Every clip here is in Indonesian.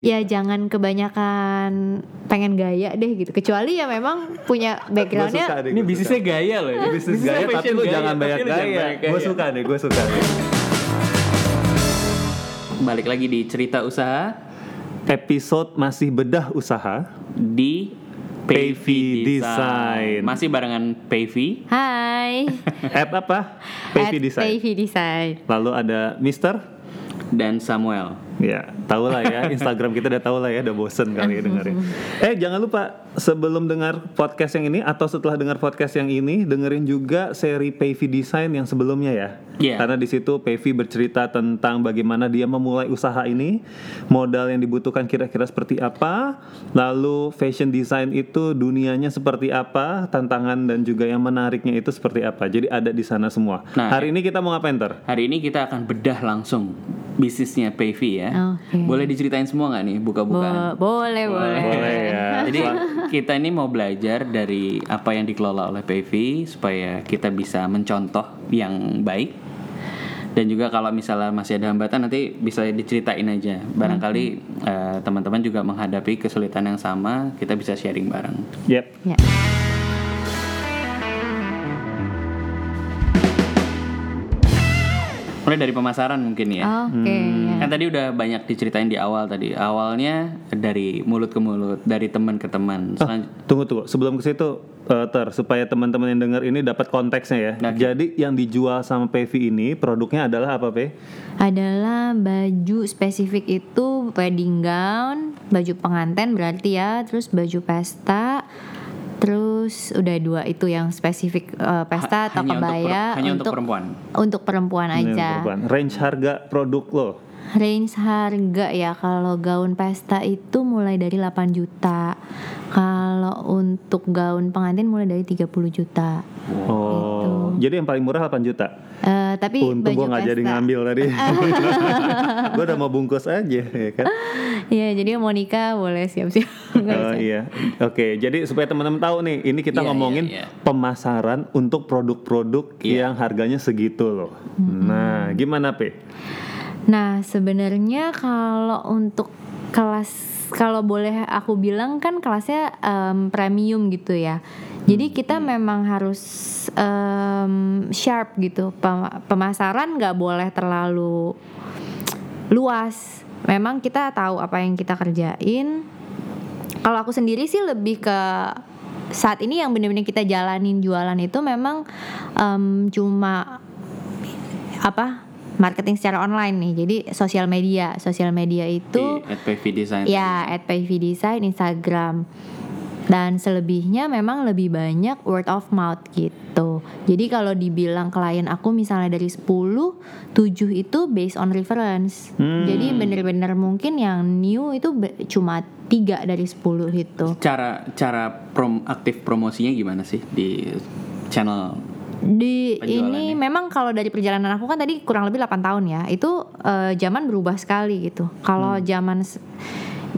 ya jangan kebanyakan pengen gaya deh gitu kecuali ya memang punya backgroundnya Ini bisnisnya gaya loh. ini. bisnis Bisnisnya gaya tapi lu gaya, jangan banyak gaya. banyak Gue suka deh, gue suka. deh. Balik lagi di cerita usaha Episode masih bedah usaha. di Payvi Design. Masih barengan Payvi. Hai App apa? Payvi At Design. Payvi Design Lalu ada Mister. dan Samuel. Ya, tahu lah ya. Instagram kita udah tahu lah ya, udah bosen kali ya dengerin. Eh, jangan lupa sebelum dengar podcast yang ini atau setelah dengar podcast yang ini, dengerin juga seri Payvi Design yang sebelumnya ya. Iya. Karena di situ Payvi bercerita tentang bagaimana dia memulai usaha ini, modal yang dibutuhkan kira-kira seperti apa, lalu fashion design itu dunianya seperti apa, tantangan dan juga yang menariknya itu seperti apa. Jadi ada di sana semua. Nah, Hari ini kita mau ngapain ter? Hari ini kita akan bedah langsung bisnisnya Payvi ya. Oke. Boleh diceritain semua nggak nih Bo- buka-bukaan? boleh boleh Boleh ya. Jadi kita ini mau belajar dari apa yang dikelola oleh Payvi supaya kita bisa mencontoh yang baik. Dan juga kalau misalnya masih ada hambatan nanti bisa diceritain aja. Barangkali eh, teman-teman juga menghadapi kesulitan yang sama, kita bisa sharing bareng. Yep. ya Mulai dari pemasaran mungkin ya. oke ya. Kan tadi udah banyak diceritain di awal tadi. Awalnya dari mulut ke mulut, dari teman ke teman. Selan- Tunggu tunggu, sebelum ke situ eh, ter supaya teman-teman yang dengar ini dapat konteksnya ya. Oke. Jadi yang dijual sama PV ini produknya adalah apa, P? adalah baju spesifik itu wedding gown, baju pengantin berarti ya, terus baju pesta, terus udah dua itu yang spesifik eh, pesta atau hanya untuk per- kebaya hanya untuk perempuan. untuk perempuan Ini yang aja. perempuan. Range harga produk lo. Range harga ya kalau gaun pesta itu mulai dari 8 juta. Kalau untuk gaun pengantin mulai dari 30 juta. Oh. Jadi yang paling murah 8 juta. Eh, tapi Untung gua nggak jadi ngambil tadi. gua udah mau bungkus aja ya kan. Iya, jadi mau nikah boleh siap-siap. Oh bisa. iya. Oke, jadi supaya teman-teman tahu nih, ini kita Iya, ngomongin iya, iya. pemasaran untuk produk-produk Iya. yang harganya segitu loh. Nah, gimana, P? Nah, sebenarnya kalau untuk kelas kalau boleh aku bilang kan kelasnya em, premium gitu ya. Jadi kita memang harus em, sharp gitu. Pem- Pemasaran nggak boleh terlalu luas. Memang kita tahu apa yang kita kerjain. Kalau aku sendiri sih lebih ke saat ini yang benar-benar kita jalanin jualan itu memang em, cuma apa marketing secara online nih. Jadi sosial media, sosial media itu Di at Payvi Design. ya at Payvi Design Instagram. Dan selebihnya memang lebih banyak word of mouth gitu. Jadi kalau dibilang klien aku misalnya dari 10, 7 itu based on reference. Hmm. Jadi bener-bener mungkin yang new itu cuma 3 dari 10 itu. Cara cara prom aktif promosinya gimana sih di channel Di ini memang kalau dari perjalanan aku kan tadi kurang lebih 8 tahun ya. Itu eh, zaman berubah sekali gitu. Kalau zaman s-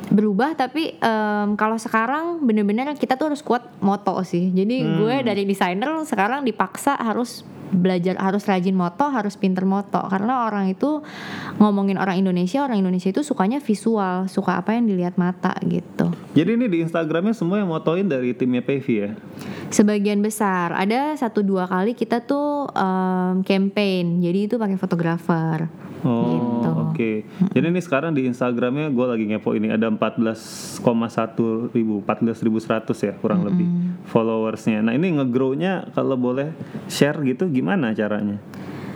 berubah tapi em, kalau sekarang bener-bener kita tuh harus kuat moto sih. Jadi gue dari desainer sekarang dipaksa harus belajar harus rajin moto, harus pinter moto karena orang itu ngomongin orang Indonesia, orang Indonesia itu sukanya visual, suka apa yang dilihat mata gitu. Jadi ini di Instagramnya semua yang motoin dari timnya PV ya? Sebagian besar ada satu dua kali kita tuh em, campaign, jadi itu pakai fotografer. Oh, Gitu. oke. Jadi ini sekarang di Instagramnya gue lagi ngepo ini ada 14,1 ribu, 14.100 ya kurang lebih followersnya. Nah ini ngegrownya kalau boleh share gitu gimana caranya?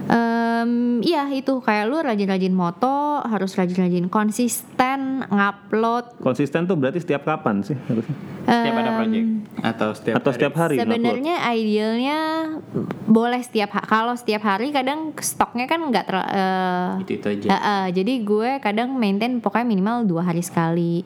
Em, iya itu kayak lu rajin-rajin moto, harus rajin-rajin konsisten ngupload. Konsisten tuh berarti setiap kapan sih harusnya? setiap ada project atau setiap Atau hari? setiap hari? Sebenarnya idealnya boleh setiap ha- kalau setiap hari kadang stoknya kan nggak ter itu itu aja. Eh, eh, jadi gue kadang maintain pokoknya minimal dua hari sekali.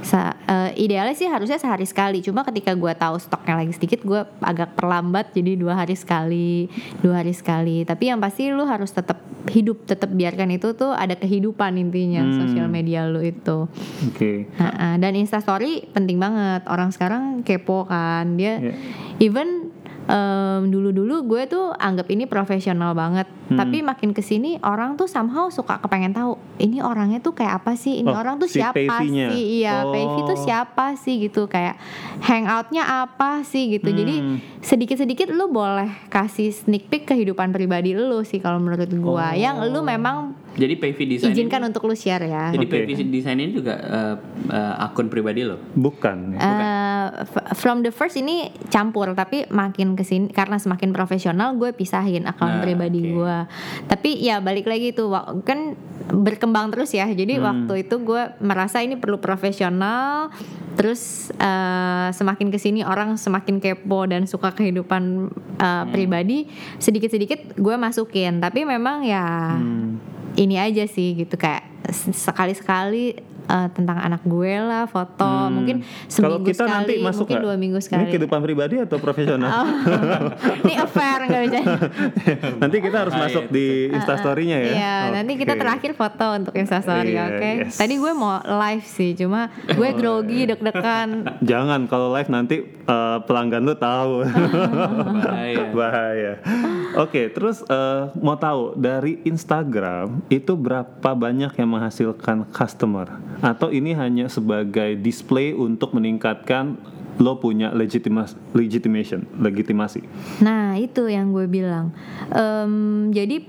Sa- eh, idealnya sih harusnya sehari sekali. Cuma ketika gue tahu stoknya lagi sedikit, gue agak perlambat jadi dua hari sekali, dua hari sekali. Tapi yang pasti lu harus tetap hidup, tetap biarkan itu tuh ada kehidupan intinya Hmm. sosial media lu itu. Oke. Nah, eh, dan instastory penting banget. Orang sekarang kepo kan dia Iya. even em, dulu-dulu gue tuh anggap ini profesional banget Hmm. tapi makin ke sini orang tuh somehow suka kepengen tahu ini orangnya tuh kayak apa sih ini Oh, orang tuh si siapa Pavy-nya. sih iya Oh. Pavy tuh siapa sih gitu kayak hangoutnya apa sih gitu jadi Hmm. sedikit-sedikit lu boleh kasih sneak peek kehidupan pribadi lu sih kalau menurut gua yang lu memang Jadi PV design izinkan ini, untuk lu share ya Jadi Oke. PV design ini juga eh, eh, akun pribadi lo. Bukan. Eh, f- from the first ini campur tapi makin ke sini karena semakin profesional gue pisahin akun Nah, pribadi oke. gue tapi ya balik lagi tuh kan berkembang terus ya jadi waktu itu gue merasa ini perlu profesional terus eh, semakin ke sini orang semakin kepo dan suka kehidupan eh, pribadi sedikit sedikit gue masukin tapi memang ya Hmm. Ini aja sih gitu kayak sekali sekali tentang anak gue lah foto Hmm. mungkin Kalau seminggu kita sekali nanti masuk mungkin nggak? dua minggu Ini sekali kehidupan pribadi atau profesional? Oh. ini affair nggak bisa nanti kita harus Ah, masuk di instastorynya ya. Iya, nanti kita terakhir foto untuk instastory, Iya, oke? yes. Tadi gue mau live sih, cuma gue Oh, grogi, iya. deg-degan. Jangan kalau live nanti eh, pelanggan lu tahu. Bahaya. Bahaya. Oke, terus eh, mau tahu dari Instagram itu berapa banyak yang menghasilkan customer atau ini hanya sebagai display untuk meningkatkan lo punya legitimas legitimation, legitimasi. Nah, itu yang gue bilang. Em, jadi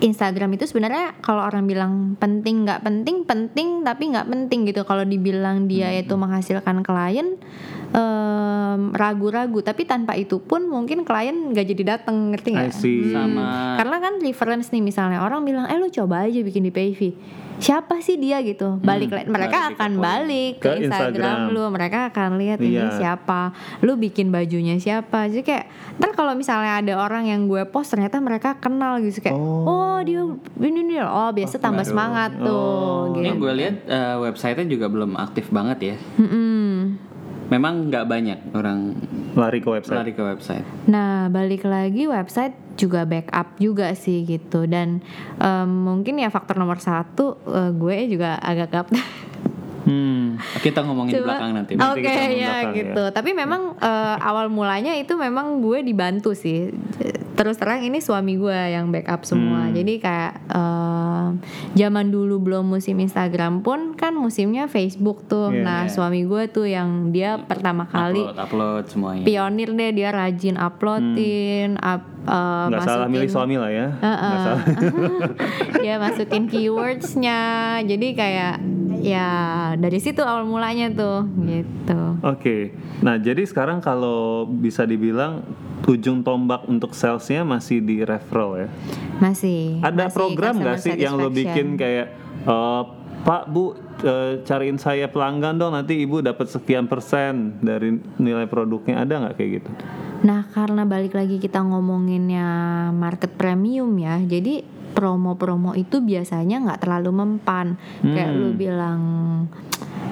Instagram itu sebenarnya kalau orang bilang penting nggak penting, penting tapi nggak penting gitu. Kalau dibilang dia Hmm. itu menghasilkan klien em, ragu-ragu, tapi tanpa itu pun mungkin klien nggak jadi datang, ngerti nggak? see. Sama Karena kan reference nih misalnya orang bilang, eh lu coba aja bikin di PV. Siapa sih dia gitu? Balik la- mereka akan balik ke, Ke Instagram, Instagram. lu, mereka akan lihat ini Iya. siapa, lu bikin bajunya siapa. Jadi kayak ntar kalau misalnya ada orang yang gue post ternyata mereka kenal gitu kayak, Oh. oh, dia ini nih, oh biasa tambah baru. semangat tuh. Oh. gitu. ini gue lihat eh, websitenya juga belum aktif banget ya. Mm-mm. Memang nggak banyak orang Lari ke website. lari ke website. Nah, balik lagi website juga backup juga sih gitu dan em, mungkin ya faktor nomor satu eh, gue juga agak gap Hmm. Kita ngomongin di belakang nanti. Oke ngomong ya belakang, gitu. Tapi memang eh, awal mulanya itu memang gue dibantu sih. Terus terang ini suami gue yang backup semua. Hmm. Jadi kayak eh, zaman dulu belum musim Instagram pun kan musimnya Facebook tuh. Iya. nah suami gue tuh yang dia pertama kali upload, upload semuanya. pionir deh dia rajin uploadin, up, eh, Nggak salah masukin- milih suami lah ya. Nggak Heeh. salah. dia masukin keywordsnya jadi kayak ya dari situ awal mulanya tuh gitu Oke, nah jadi sekarang kalau bisa dibilang ujung tombak untuk salesnya masih di referral ya. masih Ada masih program nggak sih yang lo bikin kayak eh, Pak Bu eh, cariin saya pelanggan dong nanti ibu dapat sekian persen dari nilai produknya ada nggak kayak gitu? nah karena balik lagi kita ngomonginnya market premium ya jadi promo-promo itu biasanya nggak terlalu mempan kayak Hmm. lu bilang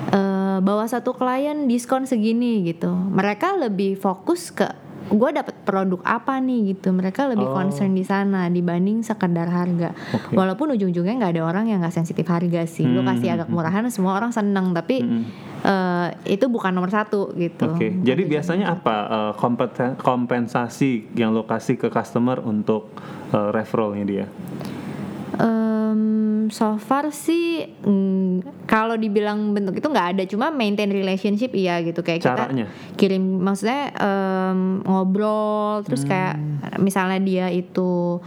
eh bawa satu klien diskon segini gitu mereka lebih fokus ke gue dapat produk apa nih gitu mereka lebih Oh. concern di sana dibanding sekedar harga Oke. walaupun ujung-ujungnya nggak ada orang yang nggak sensitif harga sih lu Hmm, kasih agak murahan semua orang seneng tapi Hmm. eh, itu bukan nomor satu gitu Oke, jadi biasanya apa eh, kompeten- kompensasi yang lo kasih ke customer untuk eh, referralnya dia? Em, so far sih mm, kalau dibilang bentuk itu nggak ada cuma maintain relationship iya gitu kayak Caranya? kita kirim maksudnya em, ngobrol terus kayak misalnya dia itu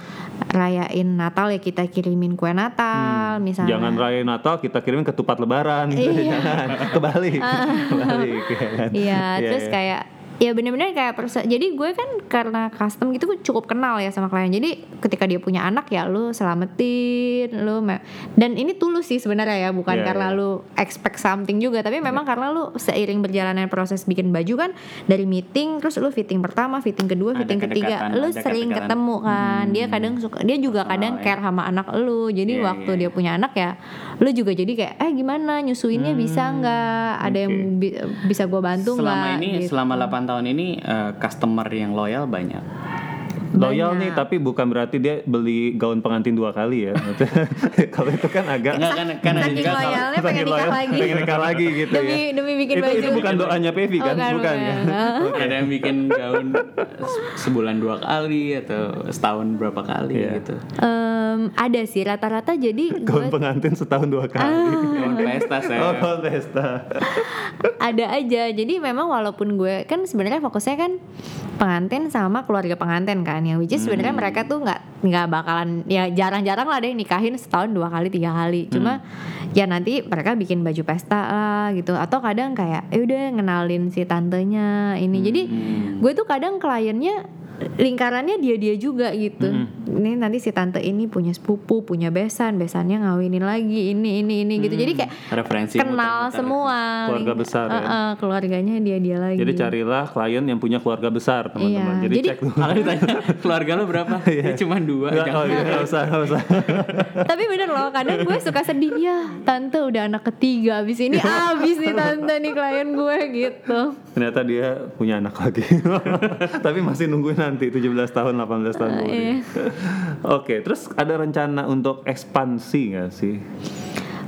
rayain Natal ya kita kirimin kue Natal misalnya Jangan rayain Natal kita kirimin ketupat Lebaran, gitu. Iya. kebalik, kebalik. ya kan? Iya, terus iya. kayak ya bener-bener kayak persa- jadi gue kan karena custom gitu cukup kenal ya sama klien jadi ketika dia punya anak ya lu selamatin lu dan ini tulus sih sebenarnya ya bukan Iya, karena iya. lu expect something juga tapi memang karena lu seiring berjalannya proses bikin baju kan dari meeting terus lu fitting pertama fitting kedua Ada fitting ketiga lu sering kedekatan. ketemu kan dia kadang suka dia juga kadang ya. care sama anak lu jadi Iya, waktu iya, dia punya anak ya lu juga jadi kayak eh gimana nyusuinnya bisa nggak ada yang oke. bi- bisa gue bantu selama nggak ini gitu. selama 8 tahun ini eh, customer yang loyal banyak. Loyal Banyak. nih tapi bukan berarti dia beli gaun pengantin dua kali ya. Kalau itu kan agak Enggak kan kan ada Saking juga kalau- loyalnya pengen Saking nikah loyal, lagi. pengen nikah lagi gitu demi ya. demi bikin itu, baju. itu bukan doanya Pevi kan? Bukan, bukan, bukan. kan? ada yang bikin gaun se- sebulan dua kali atau setahun berapa kali Iya. gitu. Em, ada sih rata-rata jadi Gaun gue pengantin setahun dua kali. Gaun pesta Oh, saya. gaun pesta. ada aja jadi memang walaupun gue kan sebenarnya fokusnya kan pengantin sama keluarga pengantin kan yang which is sebenarnya mereka tuh nggak nggak bakalan ya jarang-jarang lah deh nikahin setahun dua kali tiga kali. Cuma ya nanti mereka bikin baju pesta lah gitu. Atau kadang kayak ya udah ngenalin si tantenya ini. Jadi gue tuh kadang kliennya lingkarannya dia dia juga gitu ini nanti si tante ini punya sepupu punya besan besannya ngawinin lagi ini ini ini gitu jadi kayak Referensi kenal muter-muter. semua Keluarga besar ya. Eh, eh, keluarganya dia dia lagi Jadi carilah klien yang punya keluarga besar teman-teman. Iya, Jadi, jadi- cek dulu. Kalau ditanya keluarga lo berapa? ya cuma dua. Nggak, jangan. oh iya, nggak usah, nggak usah. tapi bener loh kadang gue suka sedih ya tante udah anak ketiga abis ini abis nih tante nih klien gue gitu Ternyata dia punya anak lagi. Tapi masih nungguin nanti 17 tahun, 18 tahun kemudian. iya. Oke, terus ada rencana untuk ekspansi nggak sih?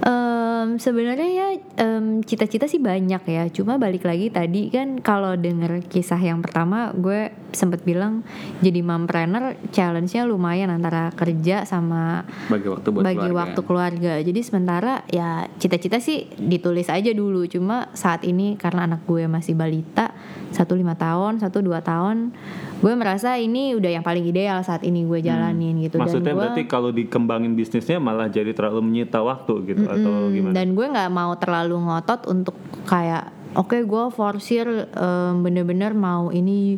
Em, sebenarnya ya em, cita-cita sih banyak ya cuma balik lagi tadi kan kalau denger kisah yang pertama gue sempet bilang jadi mompreneur challenge-nya lumayan antara kerja sama Bagi waktu buat bagi keluarga. waktu keluarga. Jadi sementara ya cita-cita sih ditulis aja dulu. Cuma saat ini karena anak gue masih balita, satu lima tahun, satu dua tahun, gue merasa ini udah yang paling ideal saat ini gue jalanin gitu. Hmm. Maksudnya dan gue, berarti kalau dikembangin bisnisnya malah jadi terlalu menyita waktu gitu atau gimana? dan gue nggak mau terlalu ngotot untuk kayak oke gue forsir em, bener-bener mau ini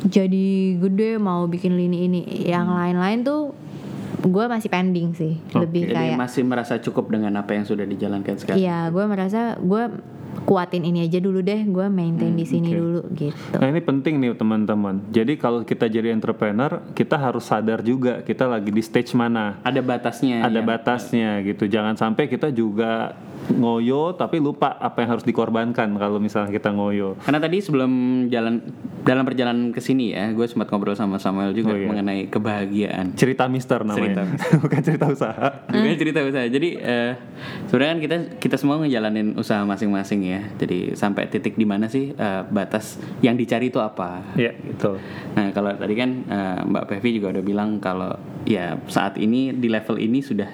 jadi gede mau bikin lini ini. Yang Hmm. lain-lain tuh gue masih pending sih. Lebih Jadi kayak masih merasa cukup dengan apa yang sudah dijalankan sekarang. Iya, gue merasa gue kuatin ini aja dulu deh, gue maintain di sini oke. dulu gitu. Nah ini penting nih teman-teman. Jadi kalau kita jadi entrepreneur, kita harus sadar juga kita lagi di stage mana. Ada batasnya. Ada ya. batasnya gitu. Jangan sampai kita juga ngoyo tapi lupa apa yang harus dikorbankan kalau misalnya kita ngoyo. Karena tadi sebelum jalan dalam perjalanan ke sini ya, gue sempat ngobrol sama Samuel juga Oh, iya. mengenai kebahagiaan. Cerita mister namanya. Bukan cerita usaha. juga cerita usaha. Jadi eh, sebenarnya kan kita kita semua ngejalanin usaha masing-masing ya. Jadi sampai titik di mana sih eh, batas yang dicari itu apa? Iya, gitu. Nah kalau tadi kan eh, Mbak Pevi juga udah bilang kalau ya saat ini di level ini sudah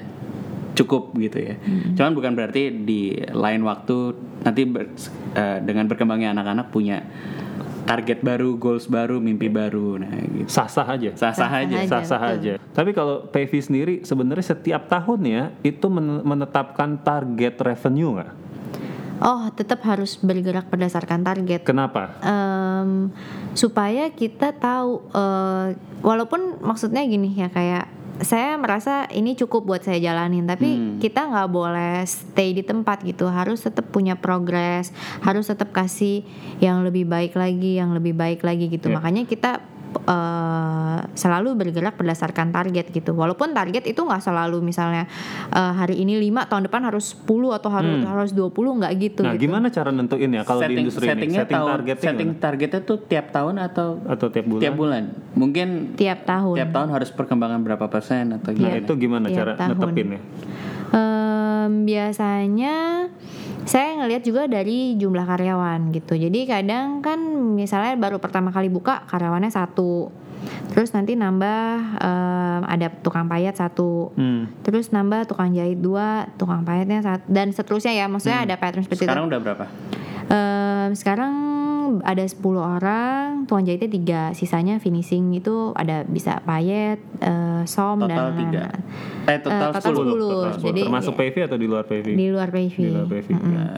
cukup gitu ya. Cuman bukan berarti di lain waktu nanti ber- eh, dengan berkembangnya anak-anak punya target baru, goals baru, mimpi baru. Nah gitu. Sah-sah aja. Sah-sah aja. aja. Sah-sah aja. Tapi kalau Pevi sendiri sebenarnya setiap tahun ya itu men- menetapkan target revenue nggak? Oh, tetap harus bergerak berdasarkan target. Kenapa? Em, supaya kita tahu, eh, walaupun maksudnya gini ya kayak saya merasa ini cukup buat saya jalanin, tapi kita nggak boleh stay di tempat gitu. Harus tetap punya progres, harus tetap kasih yang lebih baik lagi, yang lebih baik lagi gitu. Ya. Makanya kita eh, selalu bergerak berdasarkan target gitu. Walaupun target itu nggak selalu misalnya eh, hari ini 5 tahun depan harus 10 atau harus harus 20 nggak gitu. Nah, gitu. gimana cara nentuin ya kalau di Setting- industri ini? settingnya Setting tahun- targetnya setting gimana? targetnya tuh tiap tahun atau atau tiap bulan? tiap bulan? Mungkin Tiap tahun. tiap tahun harus perkembangan berapa persen atau Nah, gimana? itu gimana Tiap cara tahun. netepinnya? Em, biasanya saya ngelihat juga dari jumlah karyawan gitu. Jadi kadang kan misalnya baru pertama kali buka karyawannya satu, terus nanti nambah em, ada tukang payat satu, Hmm. terus nambah tukang jahit dua, tukang payatnya satu, dan seterusnya ya. Maksudnya ada pattern seperti Sekarang itu. udah berapa? Em, sekarang ada 10 orang, tukang jahitnya tiga, sisanya finishing itu ada bisa payet, eh, som Total dan tiga. Eh total, Eh, total 10. 10. Total Jadi, termasuk ya. PV atau di luar PV? di luar PV. Di luar PV.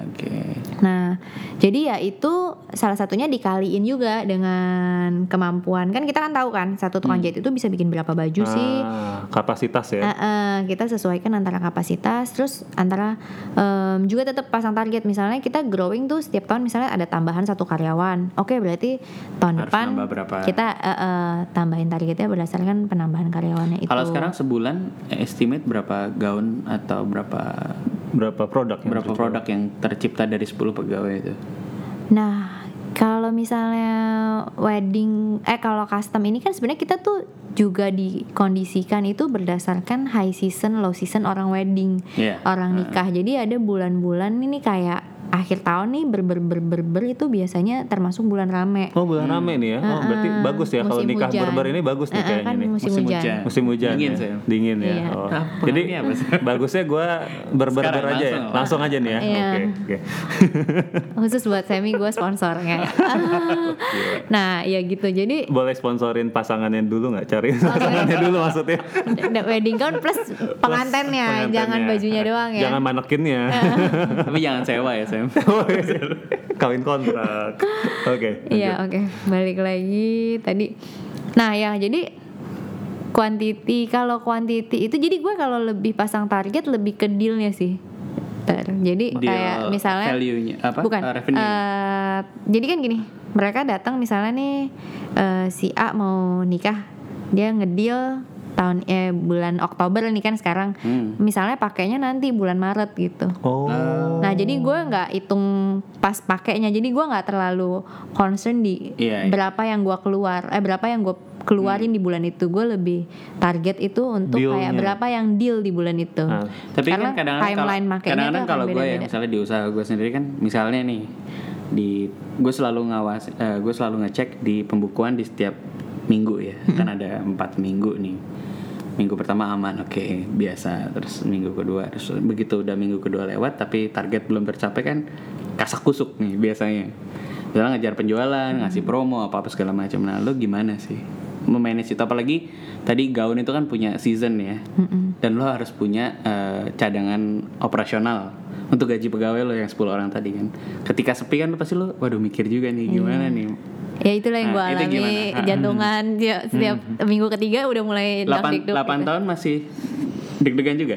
Oke. Nah, jadi ya itu salah satunya dikaliin juga dengan kemampuan. Kan kita kan tahu kan satu tukang jahit itu bisa bikin berapa baju sih. Ah, kapasitas ya. Eh, eh, kita sesuaikan antara kapasitas, terus antara em, juga tetap pasang target. Misalnya kita growing tuh setiap tahun misalnya ada tambahan satu karyawan. Oke, berarti tahun Harus depan kita eh, eh, tambahin targetnya berdasarkan penambahan karyawannya itu. Kalau sekarang sebulan eh, estimate berapa gaun atau berapa Berapa produk yang berapa produk yang tercipta dari 10 pegawai itu? Nah, kalau misalnya wedding eh kalau custom ini kan sebenarnya kita tuh juga dikondisikan itu berdasarkan high season, low season orang wedding, Iya. orang nikah. Jadi ada bulan-bulan ini kayak akhir tahun nih ber ber ber ber, ber itu biasanya termasuk bulan rame. Oh bulan rame nih ya. Oh berarti Heeh, bagus ya kalau nikah hujan. berber ini bagus nih Heeh, kayaknya kan nih. musim, Musim hujan. hujan. Musim hujan Dingin, ya. saya. Dingin ya. Iya. Oh. Apa Jadi ini apa sih? bagusnya gue berber Sekarang aja ya. langsung. Langsung aja nih ya. Iya. Oke. oke. Khusus buat Semi gue sponsornya. nah, ya gitu. Jadi Boleh sponsorin pasangannya dulu nggak? Cari pasangannya dulu maksudnya. wedding gown plus pengantennya, Pengantennya. jangan bajunya doang ya. Jangan manekinnya. Tapi jangan sewa ya. Kawin kontrak. Oke. Iya oke balik lagi tadi. Nah ya jadi quantity kalau quantity itu jadi gue kalau lebih pasang target lebih ke dealnya sih. Ter. Jadi Deal kayak misalnya value-nya apa? bukan Eh, revenue. eh, jadi kan gini mereka datang misalnya nih eh, si A mau nikah dia ngedeal tahun eh bulan Oktober nih kan sekarang Hmm. misalnya pakainya nanti bulan Maret gitu. Oh. Nah jadi gue nggak hitung pas pakainya, jadi gue nggak terlalu concern di Iya, iya. berapa yang gue keluar, eh berapa yang gue keluarin di bulan itu. Gue lebih target itu untuk kayak berapa yang deal di bulan itu. Ah. Tapi Karena kan kadang-kadang timeline kalau, kadang-kadang kalau gue ya misalnya di usaha gue sendiri kan misalnya nih di gue selalu ngawas eh, gue selalu ngecek di pembukuan di setiap minggu ya kan ada empat minggu nih minggu pertama aman oke biasa. Terus minggu kedua terus begitu udah minggu kedua lewat tapi target belum tercapai kan kasak kusuk nih biasanya. Misalnya ngejar penjualan ngasih promo apa apa segala macam. Nah lo gimana sih memanage itu? Apalagi tadi gaun itu kan punya season ya. Dan lo harus punya eh, cadangan operasional untuk gaji pegawai lo yang 10 orang tadi kan. Ketika sepi kan lo pasti lo waduh mikir juga nih gimana nih Ya itulah yang gue Nah, itu alami gimana? Hmm. jantungan ya, setiap minggu ketiga udah mulai 8, dakdikduk 8 gitu. tahun masih deg-degan juga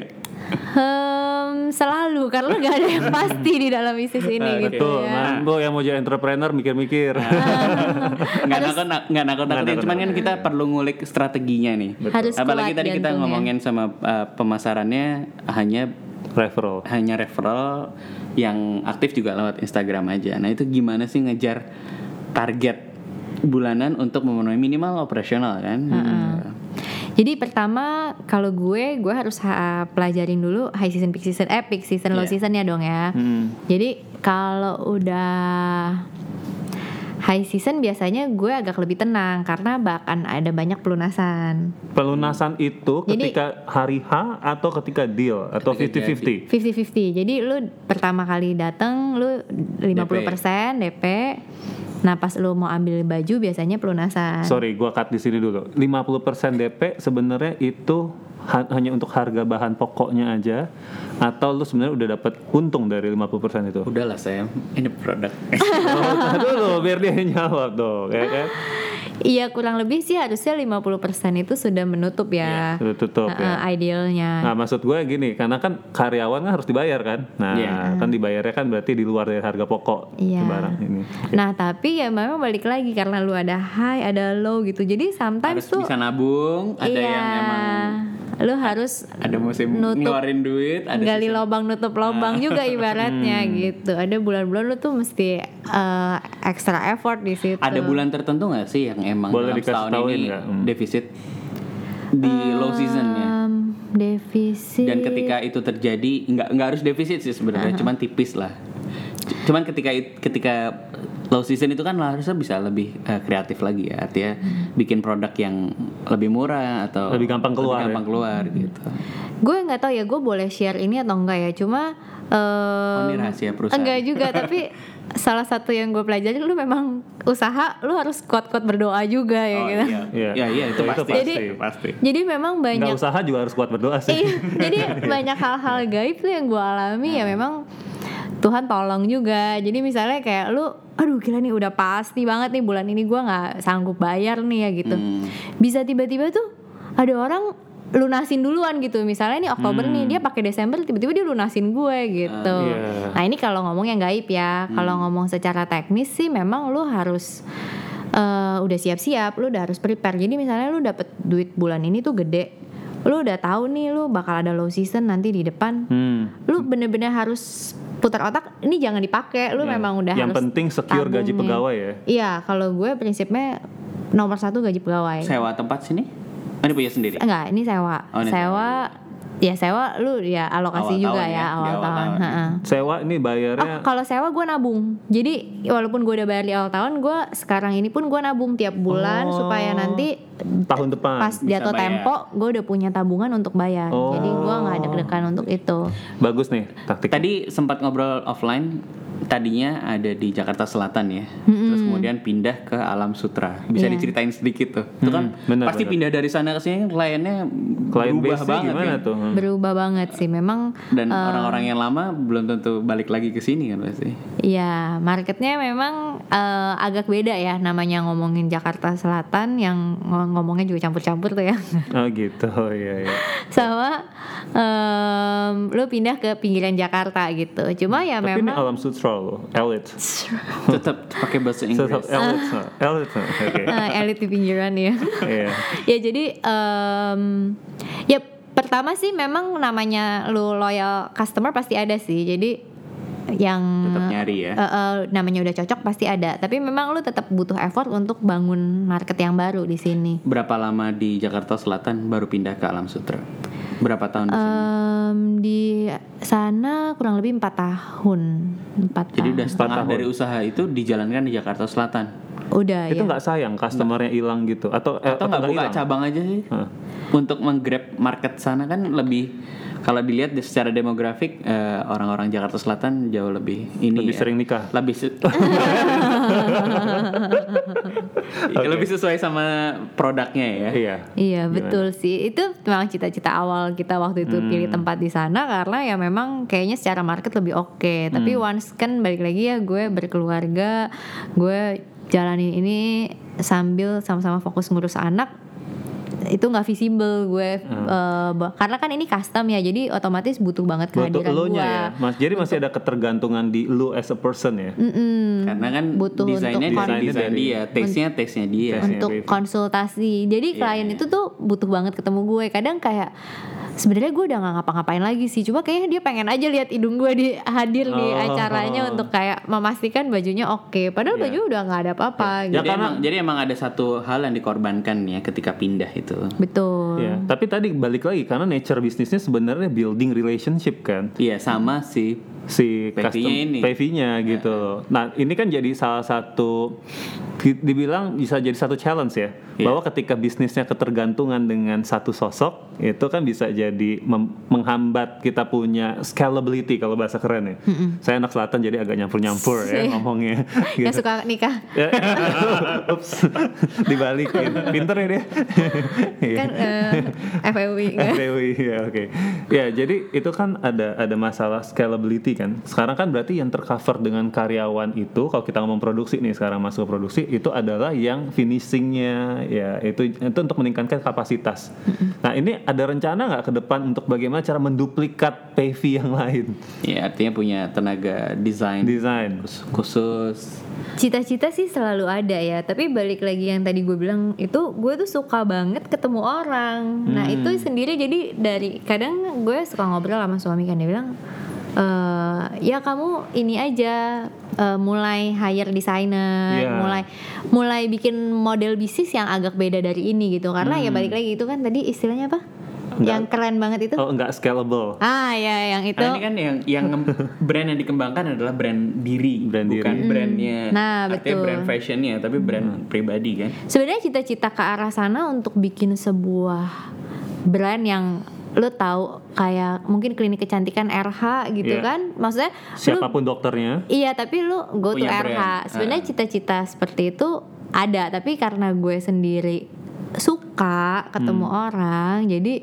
Hmm, selalu karena gak ada yang pasti di dalam bisnis ini Nah, gitu betul. ya. Nah, lo yang mau jadi entrepreneur mikir-mikir. nggak nakut nggak nakut nakutin cuman kan kita perlu ngulik strateginya nih Harus apalagi kuat tadi kita ngomongin sama uh, pemasarannya hanya Referral. hanya referral yang aktif juga lewat Instagram aja nah itu gimana sih ngejar target bulanan untuk memenuhi minimal operasional kan Jadi pertama kalau gue gue harus ha- pelajarin dulu high season, peak season, eh peak season, low Iya. season ya dong ya. Hmm. Jadi kalau udah high season biasanya gue agak lebih tenang karena bahkan ada banyak pelunasan. Pelunasan itu Jadi- ketika hari H atau ketika deal atau Ketika 50-50. 50-50. Jadi lu pertama kali datang lu 50% DP. Nah, pas lu mau ambil baju biasanya pelunasan. Sorry, gua cut di sini dulu. 50% DP sebenarnya itu ha- hanya untuk harga bahan pokoknya aja atau lu sebenarnya udah dapat untung dari 50% itu? udahlah saya ini produk oh, dulu biar dia jawab dong, ya kan? Iya, kurang lebih sih harusnya 50% itu sudah menutup ya. Sudah tutup Nah, ya. idealnya. Nah maksud gue gini, karena kan karyawan kan harus dibayar kan, nah Iya. kan dibayarnya kan berarti di luar dari harga pokok Iya. barang ini. Nah, tapi ya memang balik lagi karena lu ada high, ada low gitu. Jadi sometimes harus tuh bisa nabung ada iya, yang emang lu harus ada musim nutup- ngeluarin duit ada gali season- lobang nutup lobang juga ibaratnya Hmm. gitu. Ada bulan-bulan lu tuh mesti eh, extra effort di situ. Ada bulan tertentu nggak sih yang emang Boleh dalam tauin ini? Hmm. defisit di low seasonnya? Em, defisit. Dan ketika itu terjadi nggak nggak harus defisit sih sebenarnya, cuman tipis lah. Cuman ketika ketika low season itu kan harusnya bisa lebih eh, kreatif lagi ya, artinya bikin produk yang lebih murah atau Lebih gampang keluar gampang ya? keluar gitu. gue nggak tahu ya gue boleh share ini atau enggak ya cuma eh Oh, ini rahasia perusahaan. enggak juga tapi salah satu yang gue pelajari lu memang usaha lu harus kuat-kuat berdoa juga ya Oh gitu iya, Iya. ya iya itu Itu pasti. pasti. Jadi pasti. jadi memang Nggak banyak usaha juga harus kuat berdoa sih. Iya, jadi banyak hal-hal gaib tuh yang gue alami ya memang Tuhan tolong juga. Jadi misalnya kayak lu, aduh gila nih udah pasti banget nih bulan ini gue nggak sanggup bayar nih ya gitu. Hmm. Bisa tiba-tiba tuh ada orang lunasin duluan gitu. Misalnya nih Oktober nih dia pakai Desember tiba-tiba dia lunasin gue gitu. Iya. Nah ini kalau ngomong yang gaib ya. Kalau ngomong secara teknis sih memang lu harus eh, udah siap-siap, lu udah harus prepare. Jadi misalnya lu dapet duit bulan ini tuh gede, lu udah tahu nih lu bakal ada low season nanti di depan Hmm. lu bener-bener harus putar otak ini jangan dipakai lu Ya. memang udah Yang harus penting secure gaji nih. pegawai ya. iya kalau gue prinsipnya nomor satu gaji pegawai Sewa tempat sini? Oh, ini punya sendiri. enggak ini sewa Oh, ini sewa ya sewa lu ya alokasi Awal juga tahun ya, ya, awal awal tahun tahun. Ha-ha. Sewa ini bayarnya Oh, kalau sewa gue nabung. Jadi walaupun gue udah bayar di awal tahun, gue sekarang ini pun gue nabung tiap bulan Oh. supaya nanti tahun depan. pas jatuh bayar. tempo gue udah punya tabungan untuk bayar. Oh. Jadi gue nggak deg-degan untuk itu. Bagus nih taktik. Tadi sempat ngobrol offline. Tadinya ada di Jakarta Selatan ya, terus kemudian pindah ke Alam Sutra. Bisa Iya. diceritain sedikit tuh. Itu kan bener, pasti bener. pindah dari sana ke sini kliennya Klien berubah banget gimana kan. tuh? Hmm. Berubah banget sih. Memang Dan orang-orang yang lama belum tentu balik lagi ke sini kan pasti. ya marketnya memang eh, agak beda ya. Namanya ngomongin Jakarta Selatan yang ng- ngomongnya juga campur-campur tuh ya. Oh gitu. Oh iya iya. Sama em, lu pindah ke pinggiran Jakarta gitu. Cuma ya Tapi memang alam sutra loh, elite. Tetap pakai bahasa Tetap Inggris. no. Oke. eh, elit di pinggiran ya. Iya. ya jadi em, ya pertama sih memang namanya lu loyal customer pasti ada sih jadi yang Tetap nyari ya. eh, eh, namanya udah cocok pasti ada tapi memang lu tetap butuh effort untuk bangun market yang baru di sini Berapa lama di Jakarta Selatan baru pindah ke Alam Sutra? Berapa tahun di sini? Em, di sana kurang lebih empat tahun empat Jadi tahun udah setengah tahun. dari usaha itu dijalankan di Jakarta Selatan. udah Itu ya nggak sayang customernya hilang gitu atau eh, Atau nggak buka hilang? cabang aja sih? Hah. Untuk menggrab market sana kan lebih kalau dilihat di- secara demografik eh, orang-orang Jakarta Selatan jauh lebih ini Lebih ya. sering nikah. lebih se- lebih sesuai sama produknya ya. Iya. Iya Gimana? betul sih itu memang cita-cita awal kita waktu itu pilih Hmm. tempat di sana karena ya memang kayaknya secara market lebih oke tapi Hmm. once kan balik lagi ya gue berkeluarga gue jalanin ini sambil sama-sama fokus ngurus anak itu nggak visible gue eh, ba- karena kan ini custom ya jadi otomatis butuh banget Hmm. Butuh kehadiran lo gue nya ya, mas. Jadi masih ada ketergantungan di lu as a person ya. Mm-mm. Karena kan Butuh desainnya untuk desain, desain dia, taste-nya taste-nya dia. Untuk konsultasi. Jadi Iya, klien iya. itu tuh butuh banget ketemu gue. Kadang kayak sebenarnya gue udah nggak ngapa-ngapain lagi sih. Cuma kayaknya dia pengen aja lihat hidung gue di hadir di Oh. acaranya untuk kayak memastikan bajunya oke. Padahal Iya. baju udah nggak ada apa-apa. Ya, Gitu. Jadi karena- emang jadi emang ada satu hal yang dikorbankan ya ketika pindah itu. Betul. Ya, tapi tadi balik lagi karena nature bisnisnya sebenarnya building relationship kan Iya sama sih. Si PV-nya custom ini. PV-nya gitu. loh. Nah, ini kan jadi salah satu di- dibilang bisa jadi satu challenge ya. Iya. Bahwa ketika bisnisnya ketergantungan dengan satu sosok, itu kan bisa jadi mem- menghambat kita punya scalability kalau bahasa keren ya. Saya anak selatan jadi agak nyampur-nyampur ya Iya. ngomongnya. Yang suka nikah Ya. Ups. Dibalikin. Pinter ya dia. Iya. kan eh, FWI? FPWI ya oke. Ya jadi itu kan ada ada masalah scalability kan. Sekarang kan berarti yang tercover dengan karyawan itu kalau kita ngomong produksi nih sekarang masuk ke produksi itu adalah yang finishingnya ya itu itu untuk meningkatkan kapasitas. Nah ini ada rencana nggak ke depan untuk bagaimana cara menduplikat PV yang lain Ya artinya punya tenaga desain desain. khusus. Cita-cita sih selalu ada ya, tapi balik lagi yang tadi gue bilang itu gue tuh suka banget ketemu orang. Nah Hmm. itu sendiri jadi dari kadang gue suka ngobrol sama suami kan dia bilang, eh ya kamu ini aja eh, mulai hire designer, Iya. mulai mulai bikin model bisnis yang agak beda dari ini gitu. Karena ya balik lagi itu kan tadi istilahnya apa? Hmm. Enggak. Yang keren banget itu. Oh nggak scalable. Ah ya yang itu. Nah, ini kan yang yang brand yang dikembangkan adalah brand diri, Brand bukan diri. brandnya. Nah, artinya betul. brand fashionnya, tapi brand pribadi kan. Sebenarnya cita-cita ke arah sana untuk bikin sebuah brand yang lo tahu kayak mungkin klinik kecantikan RH gitu Iya. kan maksudnya lu Siapa pun dokternya. iya tapi lu go to Punya RH brand. sebenarnya Ah. cita-cita seperti itu ada tapi karena gue sendiri suka ketemu Hmm. orang jadi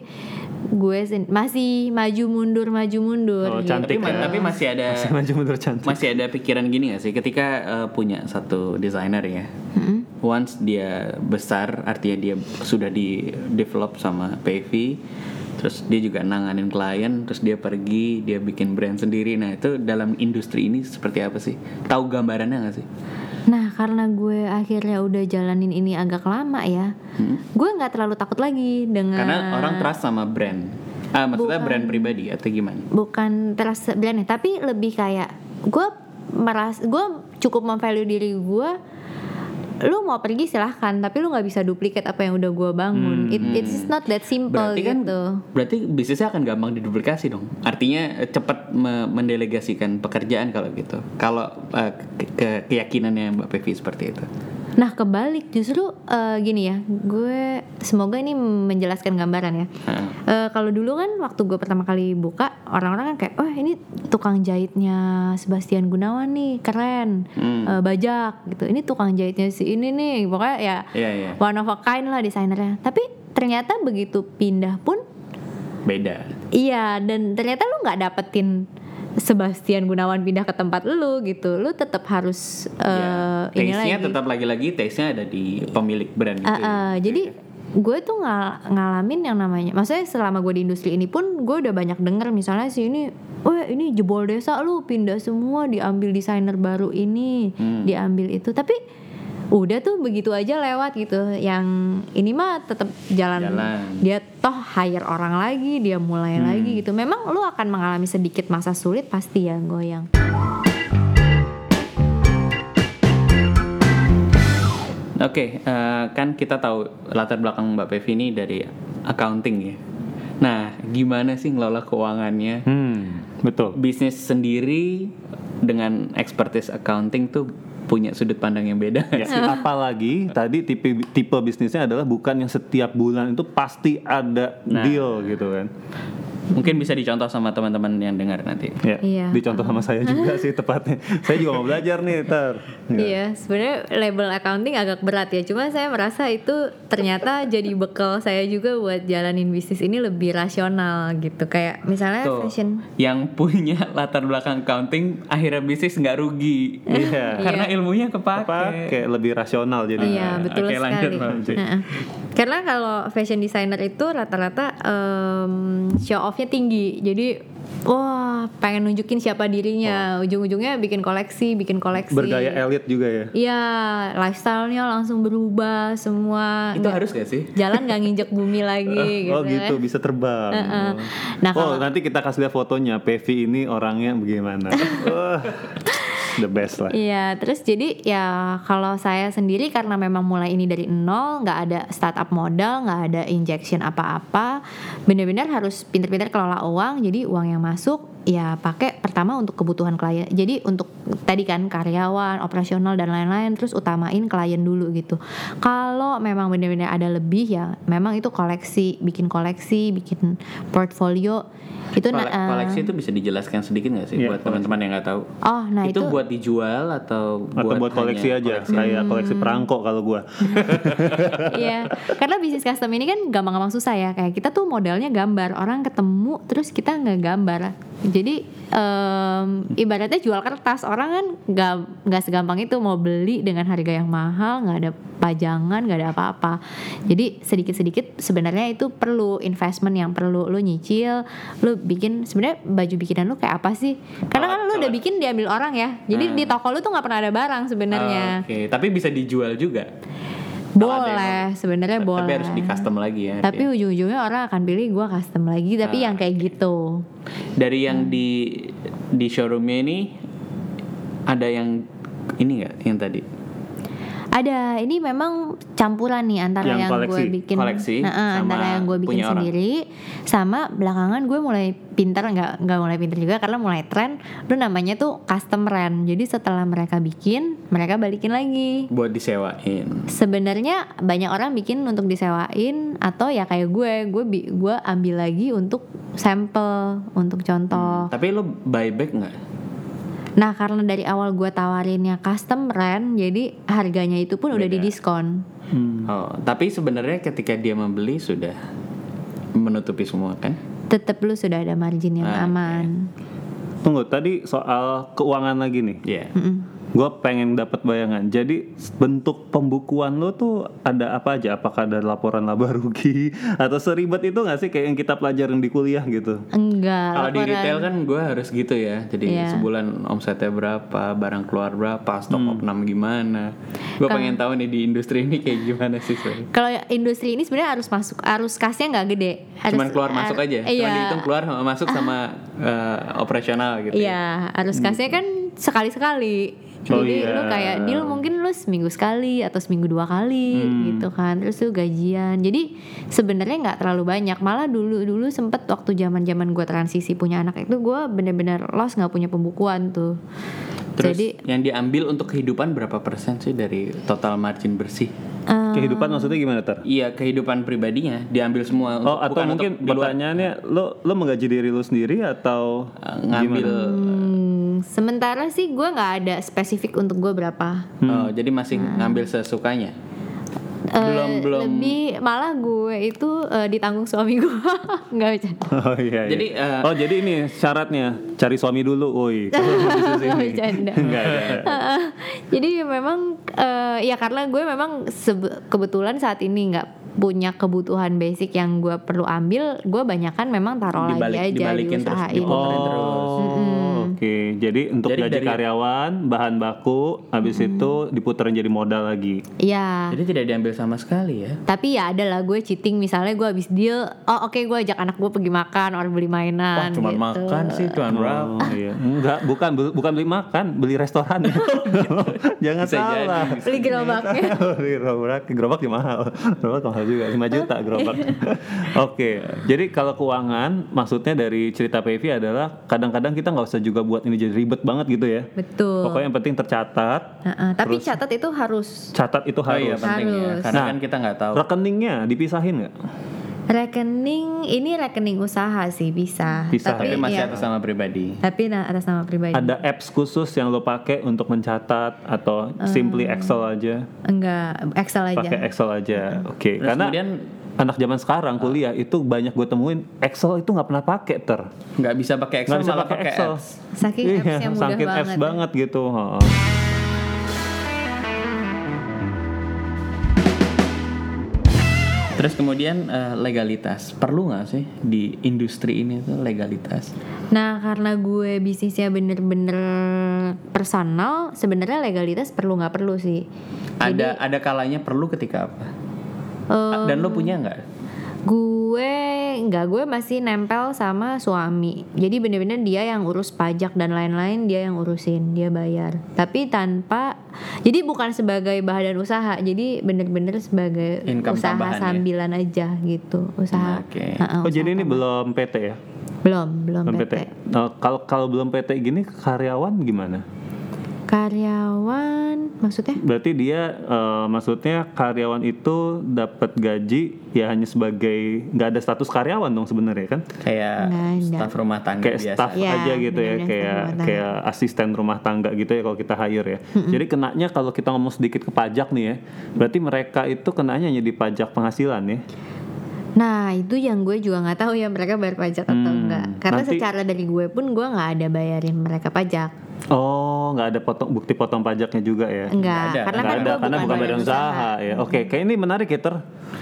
gue sen- masih maju mundur maju mundur Oh, gitu. cantik Tapi, ya. tapi masih ada Masih maju mundur cantik. masih ada pikiran gini gak sih ketika eh, punya satu desainer ya. Mm-mm. Once dia besar, artinya dia sudah di develop sama PV, terus dia juga nanganin klien, terus dia pergi, dia bikin brand sendiri. Nah itu dalam industri ini seperti apa sih? Tahu gambarannya gak sih? Nah, karena gue akhirnya udah jalanin ini agak lama ya, gue nggak terlalu takut lagi dengan Hmm. Karena orang trust sama brand. Ah, maksudnya brand pribadi atau gimana? bukan terasa brand ya, tapi lebih kayak gue meras gue cukup memvalue diri gue lu mau pergi silahkan tapi lu nggak bisa duplikat apa yang udah gue bangun It, it's not that simple Hmm, Berarti kan gitu berarti bisnisnya akan gampang diduplikasi dong. Artinya eh, cepat me- mendelegasikan pekerjaan kalau gitu. Kalau ke- ke- keyakinannya Mbak Pevi seperti itu. Nah kebalik justru eh, gini ya gue semoga ini menjelaskan gambaran ya Heeh. Eh, kalau dulu kan waktu gue pertama kali buka orang-orang kan kayak wah ini tukang jahitnya Sebastian Gunawan nih keren Hmm. Eh, bajak gitu ini tukang jahitnya si ini nih pokoknya ya Iya, iya. one of a kind lah desainernya tapi ternyata begitu pindah pun Beda. iya dan ternyata lu nggak dapetin Sebastian Gunawan pindah ke tempat lu gitu lu tetap harus Ya, eh ini lagi tetap lagi-lagi taste-nya ada di pemilik brand gitu. Ah, ah, jadi gue tuh ngal- ngalamin yang namanya maksudnya selama gue di industri ini pun gue udah banyak denger misalnya sih ini wah ini jebol desa lu pindah semua diambil desainer baru ini Hmm. diambil itu tapi udah tuh begitu aja lewat gitu yang ini mah tetap jalan, Jalan. dia toh hire orang lagi dia mulai Hmm. lagi gitu memang lu akan mengalami sedikit masa sulit pasti ya goyang Oke, eh, kan kita tahu latar belakang Mbak Pevi ini dari accounting ya. Nah, gimana sih ngelola keuangannya? Hmm, betul. Bisnis sendiri dengan expertise accounting tuh punya sudut pandang yang beda. Ya, apalagi tadi tipe tipe bisnisnya adalah bukan yang setiap bulan itu pasti ada Nah. deal gitu kan. Mungkin bisa dicontoh sama teman-teman yang dengar nanti. Ya, Iya. dicontoh sama saya juga sih tepatnya. Saya juga mau belajar nih, ter. Ya. Iya, sebenarnya label accounting agak berat ya. Cuma saya merasa itu ternyata jadi bekal saya juga buat jalanin bisnis ini lebih rasional gitu. Kayak misalnya Tuh, fashion. yang punya latar belakang accounting akhirnya bisnis nggak rugi. Iya. Karena ilmunya Apa? kepake. Kayak lebih rasional jadi. Iya, betul Oke, lanjut, sekali. Mbak Uci. Heeh. Karena kalau fashion designer itu rata-rata em, show off-nya tinggi. Jadi wah, pengen nunjukin siapa dirinya. Ujung-ujungnya bikin koleksi, bikin koleksi. Bergaya elit juga ya. Iya, lifestyle-nya langsung berubah semua. Itu Nggak- harus gak sih? jalan nggak nginjek bumi lagi gitu. oh gitu, kan. bisa terbang. Heeh. Nah, oh, kalau nanti kita kasih lihat fotonya. Pevi ini orangnya bagaimana? The best lah. Iya, terus jadi ya kalau saya sendiri karena memang mulai ini dari nol, nggak ada startup modal, nggak ada injection apa-apa, benar-benar harus pinter-pinter kelola uang. Jadi uang yang masuk ya pakai pertama untuk kebutuhan klien. Jadi untuk tadi kan karyawan, operasional dan lain-lain, terus utamain klien dulu gitu. Kalau memang benar-benar ada lebih ya, memang itu koleksi, bikin koleksi, bikin portfolio itu Kole- eh, koleksi itu bisa dijelaskan sedikit nggak sih Iya, buat teman-teman yang nggak tahu? Oh, nah itu, itu, buat dijual atau Atau buat, koleksi aja, kayak koleksi Hmm. perangko kalau gua. Iya, karena bisnis custom ini kan gampang-gampang susah ya. Kayak kita tuh modalnya gambar, orang ketemu terus kita nggak gambar. Jadi em, ibaratnya jual kertas, orang kan nggak nggak segampang itu mau beli dengan harga yang mahal, nggak ada pajangan, nggak ada apa-apa. Jadi sedikit-sedikit sebenarnya itu perlu investment yang perlu lu nyicil, lu bikin sebenarnya baju bikinan lu kayak apa sih? Karena kan lu udah bikin diambil orang ya. Jadi di toko lu tuh nggak pernah ada barang sebenarnya. Ah, Oke, tapi bisa dijual juga. Boleh, sebenarnya boleh. Tapi harus di custom lagi ya. Tapi artinya. ujung-ujungnya orang akan pilih gue custom lagi, tapi Ah, yang kayak gitu. dari Hmm. yang di di showroomnya ini ada yang ini nggak yang tadi? Ada, ini memang campuran nih antara Yang yang, gue bikin, Koleksi Nah, sama antara yang gue bikin punya orang. sendiri, sama belakangan gue mulai pintar nggak nggak mulai pintar juga karena mulai tren, lu namanya tuh custom rent. Jadi setelah mereka bikin, mereka balikin lagi. Buat disewain. Sebenarnya banyak orang bikin untuk disewain atau ya kayak gue, gue gue ambil lagi untuk sampel, untuk contoh. Tapi lo buyback nggak? Nah karena dari awal gue tawarinnya custom rent, jadi harganya itu pun udah Beda. didiskon. Hmm. Oh, tapi sebenarnya ketika dia membeli sudah menutupi semua kan? Tetep lu sudah ada margin yang Ah, aman. Tunggu, tadi soal keuangan lagi nih. Iya. Mm-mm. Gue pengen dapat bayangan. Jadi bentuk pembukuan lo tuh ada apa aja? Apakah ada laporan laba rugi atau seribet itu nggak sih kayak yang kita pelajarin di kuliah gitu? enggak Kalau di retail kan gue harus gitu ya. Jadi Iya. sebulan omsetnya berapa, barang keluar berapa, stok Hmm. opnam gimana. Gue pengen tahu nih di industri ini kayak gimana sih. Kalau industri ini sebenarnya harus masuk arus kasnya nggak gede harus, Cuman keluar masuk aja. iya Cuman dihitung keluar sama masuk sama eh, operasional gitu. ya. iya arus kasnya kan sekali sekali Oh, jadi iya. lu kayak deal mungkin lu seminggu sekali atau seminggu dua kali Hmm. gitu kan terus lu gajian jadi sebenarnya nggak terlalu banyak malah dulu dulu sempet waktu zaman zaman gue transisi punya anak itu gue bener-bener lost nggak punya pembukuan tuh Terus jadi yang diambil untuk kehidupan berapa persen sih dari total margin bersih? eh, Kehidupan maksudnya gimana ter? Iya kehidupan pribadinya diambil semua. Oh untuk- atau bukan mungkin pertanyaannya lo lo menggaji diri lo sendiri atau Eh, ngambil. hmm, sementara sih gue nggak ada spesifik untuk gue berapa Oh, jadi masih ngambil sesukanya. Eh, belum belum. lebih malah gue itu eh, ditanggung suami gue nggak bercanda Oh iya. iya. Jadi, eh, oh jadi ini syaratnya cari suami dulu, woi. Bercanda. Enggak jadi memang eh, ya karena gue memang kebetulan saat ini nggak punya kebutuhan basic yang gue perlu ambil gue banyakan memang taruh Dibalik- lagi aja di dibalikin terus, usaha ini diputerin terus. Oke. Jadi untuk Jadi gaji dari- karyawan, bahan baku, habis itu diputerin jadi modal lagi. Iya Jadi tidak diambil sama sekali ya. tapi ya ada lah gue cheating misalnya gue habis deal oh oke gue ajak anak gue pergi makan or beli mainan Wah, cuma gitu. makan sih cuman berapa? Oh iya. Enggak, bukan beli- bukan beli makan, beli restoran. Jangan Bisa jadi, salah. bisa beli gerobaknya beli gerobak, gerobak juga mahal. Gerobak mahal juga, 5 juta gerobak. Oke, jadi kalau keuangan maksudnya dari cerita PV adalah kadang-kadang kita nggak usah juga buat ini jadi ribet banget gitu ya. betul Pokoknya yang penting tercatat, Heeh, tapi catat itu harus catat itu Oh iya harus. penting ya. Harus. Karena Nah, kan kita nggak tahu. Rekeningnya dipisahin nggak? rekening ini rekening usaha sih bisa, Bisa, Tapi masih ya, atas nama pribadi. tapi nah, atas nama pribadi Ada apps khusus yang lo pakai untuk mencatat atau simply Excel aja? enggak Excel aja Pakai Excel aja. Oke, Terus karena kemudian anak zaman sekarang kuliah itu banyak gue temuin Excel itu nggak pernah pakai ter. nggak bisa pakai Excel Nggak bisa pakai Excel. apps. saking Iya, appsnya mudah saking apps banget banget gitu. heeh. Terus kemudian eh, legalitas perlu nggak sih di industri ini tuh legalitas? nah karena gue bisnisnya bener-bener personal sebenarnya legalitas perlu nggak perlu sih Ada ada kalanya perlu ketika apa? Eh, Dan lo punya nggak? gue nggak gue masih nempel sama suami jadi bener-bener dia yang urus pajak dan lain-lain dia yang urusin dia bayar tapi tanpa jadi bukan sebagai badan usaha jadi bener-bener sebagai Income usaha ya? sambilan aja gitu usaha Oke. Heeh, Oh usaha jadi ini belum PT ya? belum belum Belum PT. Nah, kalau kalau belum PT gini karyawan gimana? Karyawan maksudnya Berarti dia eh, maksudnya karyawan itu dapat gaji ya hanya sebagai nggak ada status karyawan dong sebenarnya kan? Kayak staf rumah tangga kayak biasa. staff Iya, aja gitu ya kayak kayak asisten rumah tangga gitu ya kalau kita hire ya jadi kenanya kalau kita ngomong sedikit ke pajak nih ya berarti mereka itu kenanya hanya di pajak penghasilan ya Nah itu yang gue juga nggak tahu ya mereka bayar pajak atau Hmm, enggak. Karena nanti- secara dari gue pun gue nggak ada bayarin mereka pajak. Oh nggak ada potong bukti potong pajaknya juga ya Enggak, ada, karena Nggak kan ada karena bukan badan usaha ya oke kayak ini menarik ya Ter.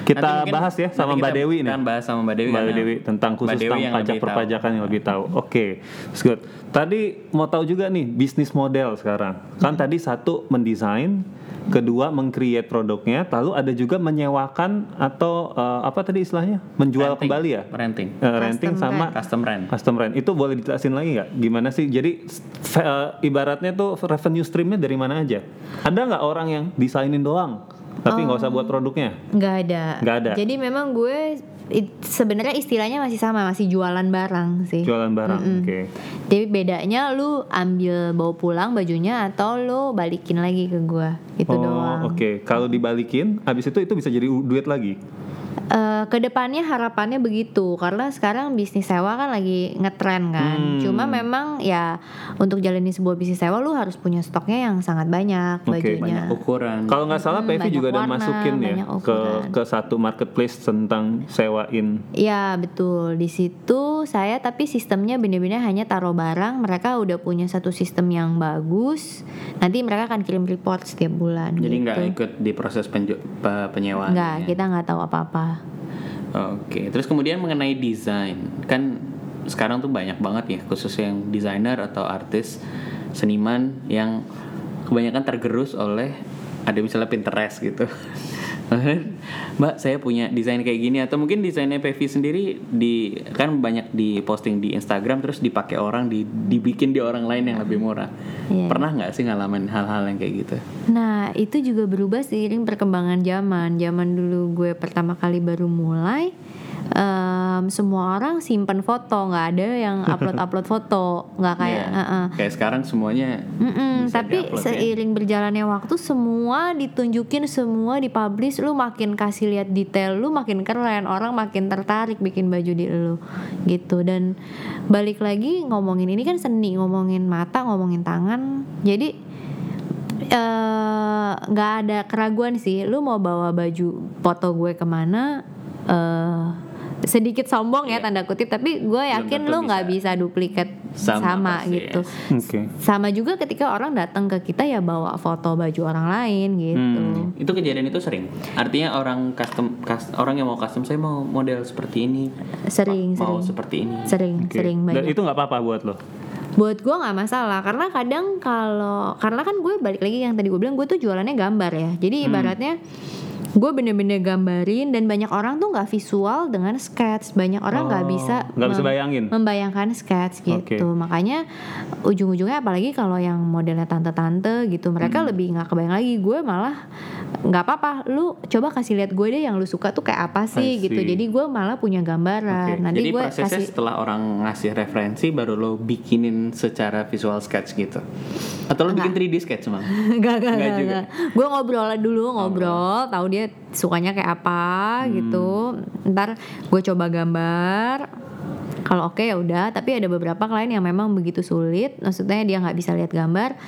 kita bahas ya sama Mbak Dewi nih akan bahas sama Mbak Dewi Mbak Dewi tentang Mbak khusus Dewi tentang pajak perpajakan yang lebih tahu. Oke, that's good. Tadi mau tahu juga nih bisnis model sekarang. Kan Hmm. tadi satu mendesain, kedua mengcreate produknya, lalu ada juga menyewakan atau eh, apa tadi istilahnya menjual Renting. kembali ya? Renting. Eh, renting Custom sama Custom rent. custom rent itu boleh dijelasin lagi nggak? Gimana sih? Jadi f- ibaratnya tuh revenue streamnya dari mana aja? Ada nggak orang yang desainin doang, tapi nggak usah buat produknya? nggak ada. Nggak ada. Jadi memang gue sebenarnya istilahnya masih sama, masih jualan barang sih. Jualan barang, oke. Jadi bedanya lu ambil bawa pulang bajunya atau lu balikin lagi ke gue. Itu oh, doang. oke. Kalau dibalikin, habis itu itu bisa jadi duit lagi. Eh, ke depannya harapannya begitu karena sekarang bisnis sewa kan lagi ngetren kan. Hmm. Cuma memang ya untuk jalani sebuah bisnis sewa lu harus punya stoknya yang sangat banyak Oke, bajunya. banyak ukuran Kalau nggak salah Hmm, Pevi juga udah warna, masukin ya ke ke satu marketplace tentang sewain. Iya betul di situ saya tapi sistemnya bener-bener hanya taruh barang mereka udah punya satu sistem yang bagus nanti mereka akan kirim report setiap bulan jadi gitu. nggak ikut di proses penju- pe- penyewaan Nggak, ya? kita nggak tahu apa-apa Oke, terus kemudian mengenai desain, kan sekarang tuh banyak banget ya, khususnya yang desainer atau artis, seniman yang kebanyakan tergerus oleh ada misalnya Pinterest gitu. Mbak, saya punya desain kayak gini atau mungkin desainnya Pevi sendiri di kan banyak di posting di Instagram terus dipakai orang di dibikin di orang lain yang lebih murah. Iya. Pernah nggak sih ngalamin hal-hal yang kayak gitu? Nah, itu juga berubah seiring perkembangan zaman. Zaman dulu gue pertama kali baru mulai, em, semua orang simpen foto, nggak ada yang upload-upload foto, nggak kayak. Iya. eh-eh. Kayak sekarang semuanya bisa tapi ya. seiring berjalannya waktu semua ditunjukin semua dipublish lu makin kasih lihat detail lu makin keren orang makin tertarik bikin baju di lu gitu dan balik lagi ngomongin ini kan seni ngomongin mata ngomongin tangan jadi eh, nggak ada keraguan sih lu mau bawa baju foto gue ke mana eh sedikit sombong ya tanda kutip tapi gue yakin lu nggak bisa. bisa duplikat Sama sama, pasti, gitu Oke. sama juga ketika orang datang ke kita ya bawa foto baju orang lain gitu Hmm. Itu kejadian itu sering. Artinya orang custom kas- orang yang mau custom saya mau model seperti ini. sering mau sering seperti ini. sering Oke. sering Dan banyak itu nggak apa-apa buat lo. buat gue nggak masalah karena kadang kalau karena kan gue balik lagi yang tadi gue bilang gue tuh jualannya gambar ya jadi Hmm. Gue bener-bener gambarin dan banyak orang tuh nggak visual dengan sketch banyak orang nggak Oh, bisa nggak bisa bayangin. membayangkan sketch gitu Oke. makanya ujung-ujungnya apalagi kalau yang modelnya tante-tante gitu mereka Hmm. lebih nggak kebayang lagi gue malah nggak apa-apa lu coba kasih lihat gue deh yang lu suka tuh kayak apa sih gitu jadi gue malah punya gambaran Oke. nanti Jadi gue prosesnya kasih setelah orang ngasih referensi baru lo bikinin secara visual sketch gitu. Atau lo bikin 3D sketch emang? Gak, gak, gak, gak. Gue ngobrol dulu, ngobrol, tahu dia sukanya kayak apa Hmm. gitu. Ntar gue coba gambar. Kalau oke ya udah, tapi ada beberapa klien yang memang begitu sulit. Maksudnya dia nggak bisa lihat gambar.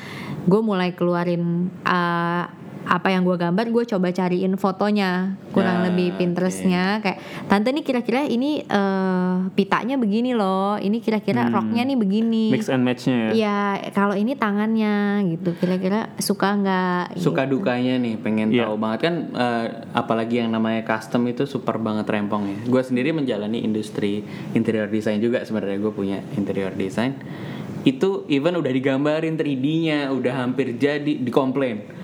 Gue mulai keluarin uh, apa yang gue gambar, gue coba cariin fotonya, kurang Ya, lebih Pinterestnya. Kayak tante nih kira-kira ini uh, pitanya begini loh, ini kira-kira roknya nih begini. Hmm. Mix and matchnya ya. Iya, kalau ini tangannya gitu, kira-kira suka nggak? Suka gitu. dukanya nih pengen Iya. tahu banget kan eh, apalagi yang namanya custom itu super banget rempong ya. Gue sendiri menjalani industri interior design juga sebenarnya gue punya interior design. Itu even udah digambarin 3D-nya, udah hampir jadi dikomplain.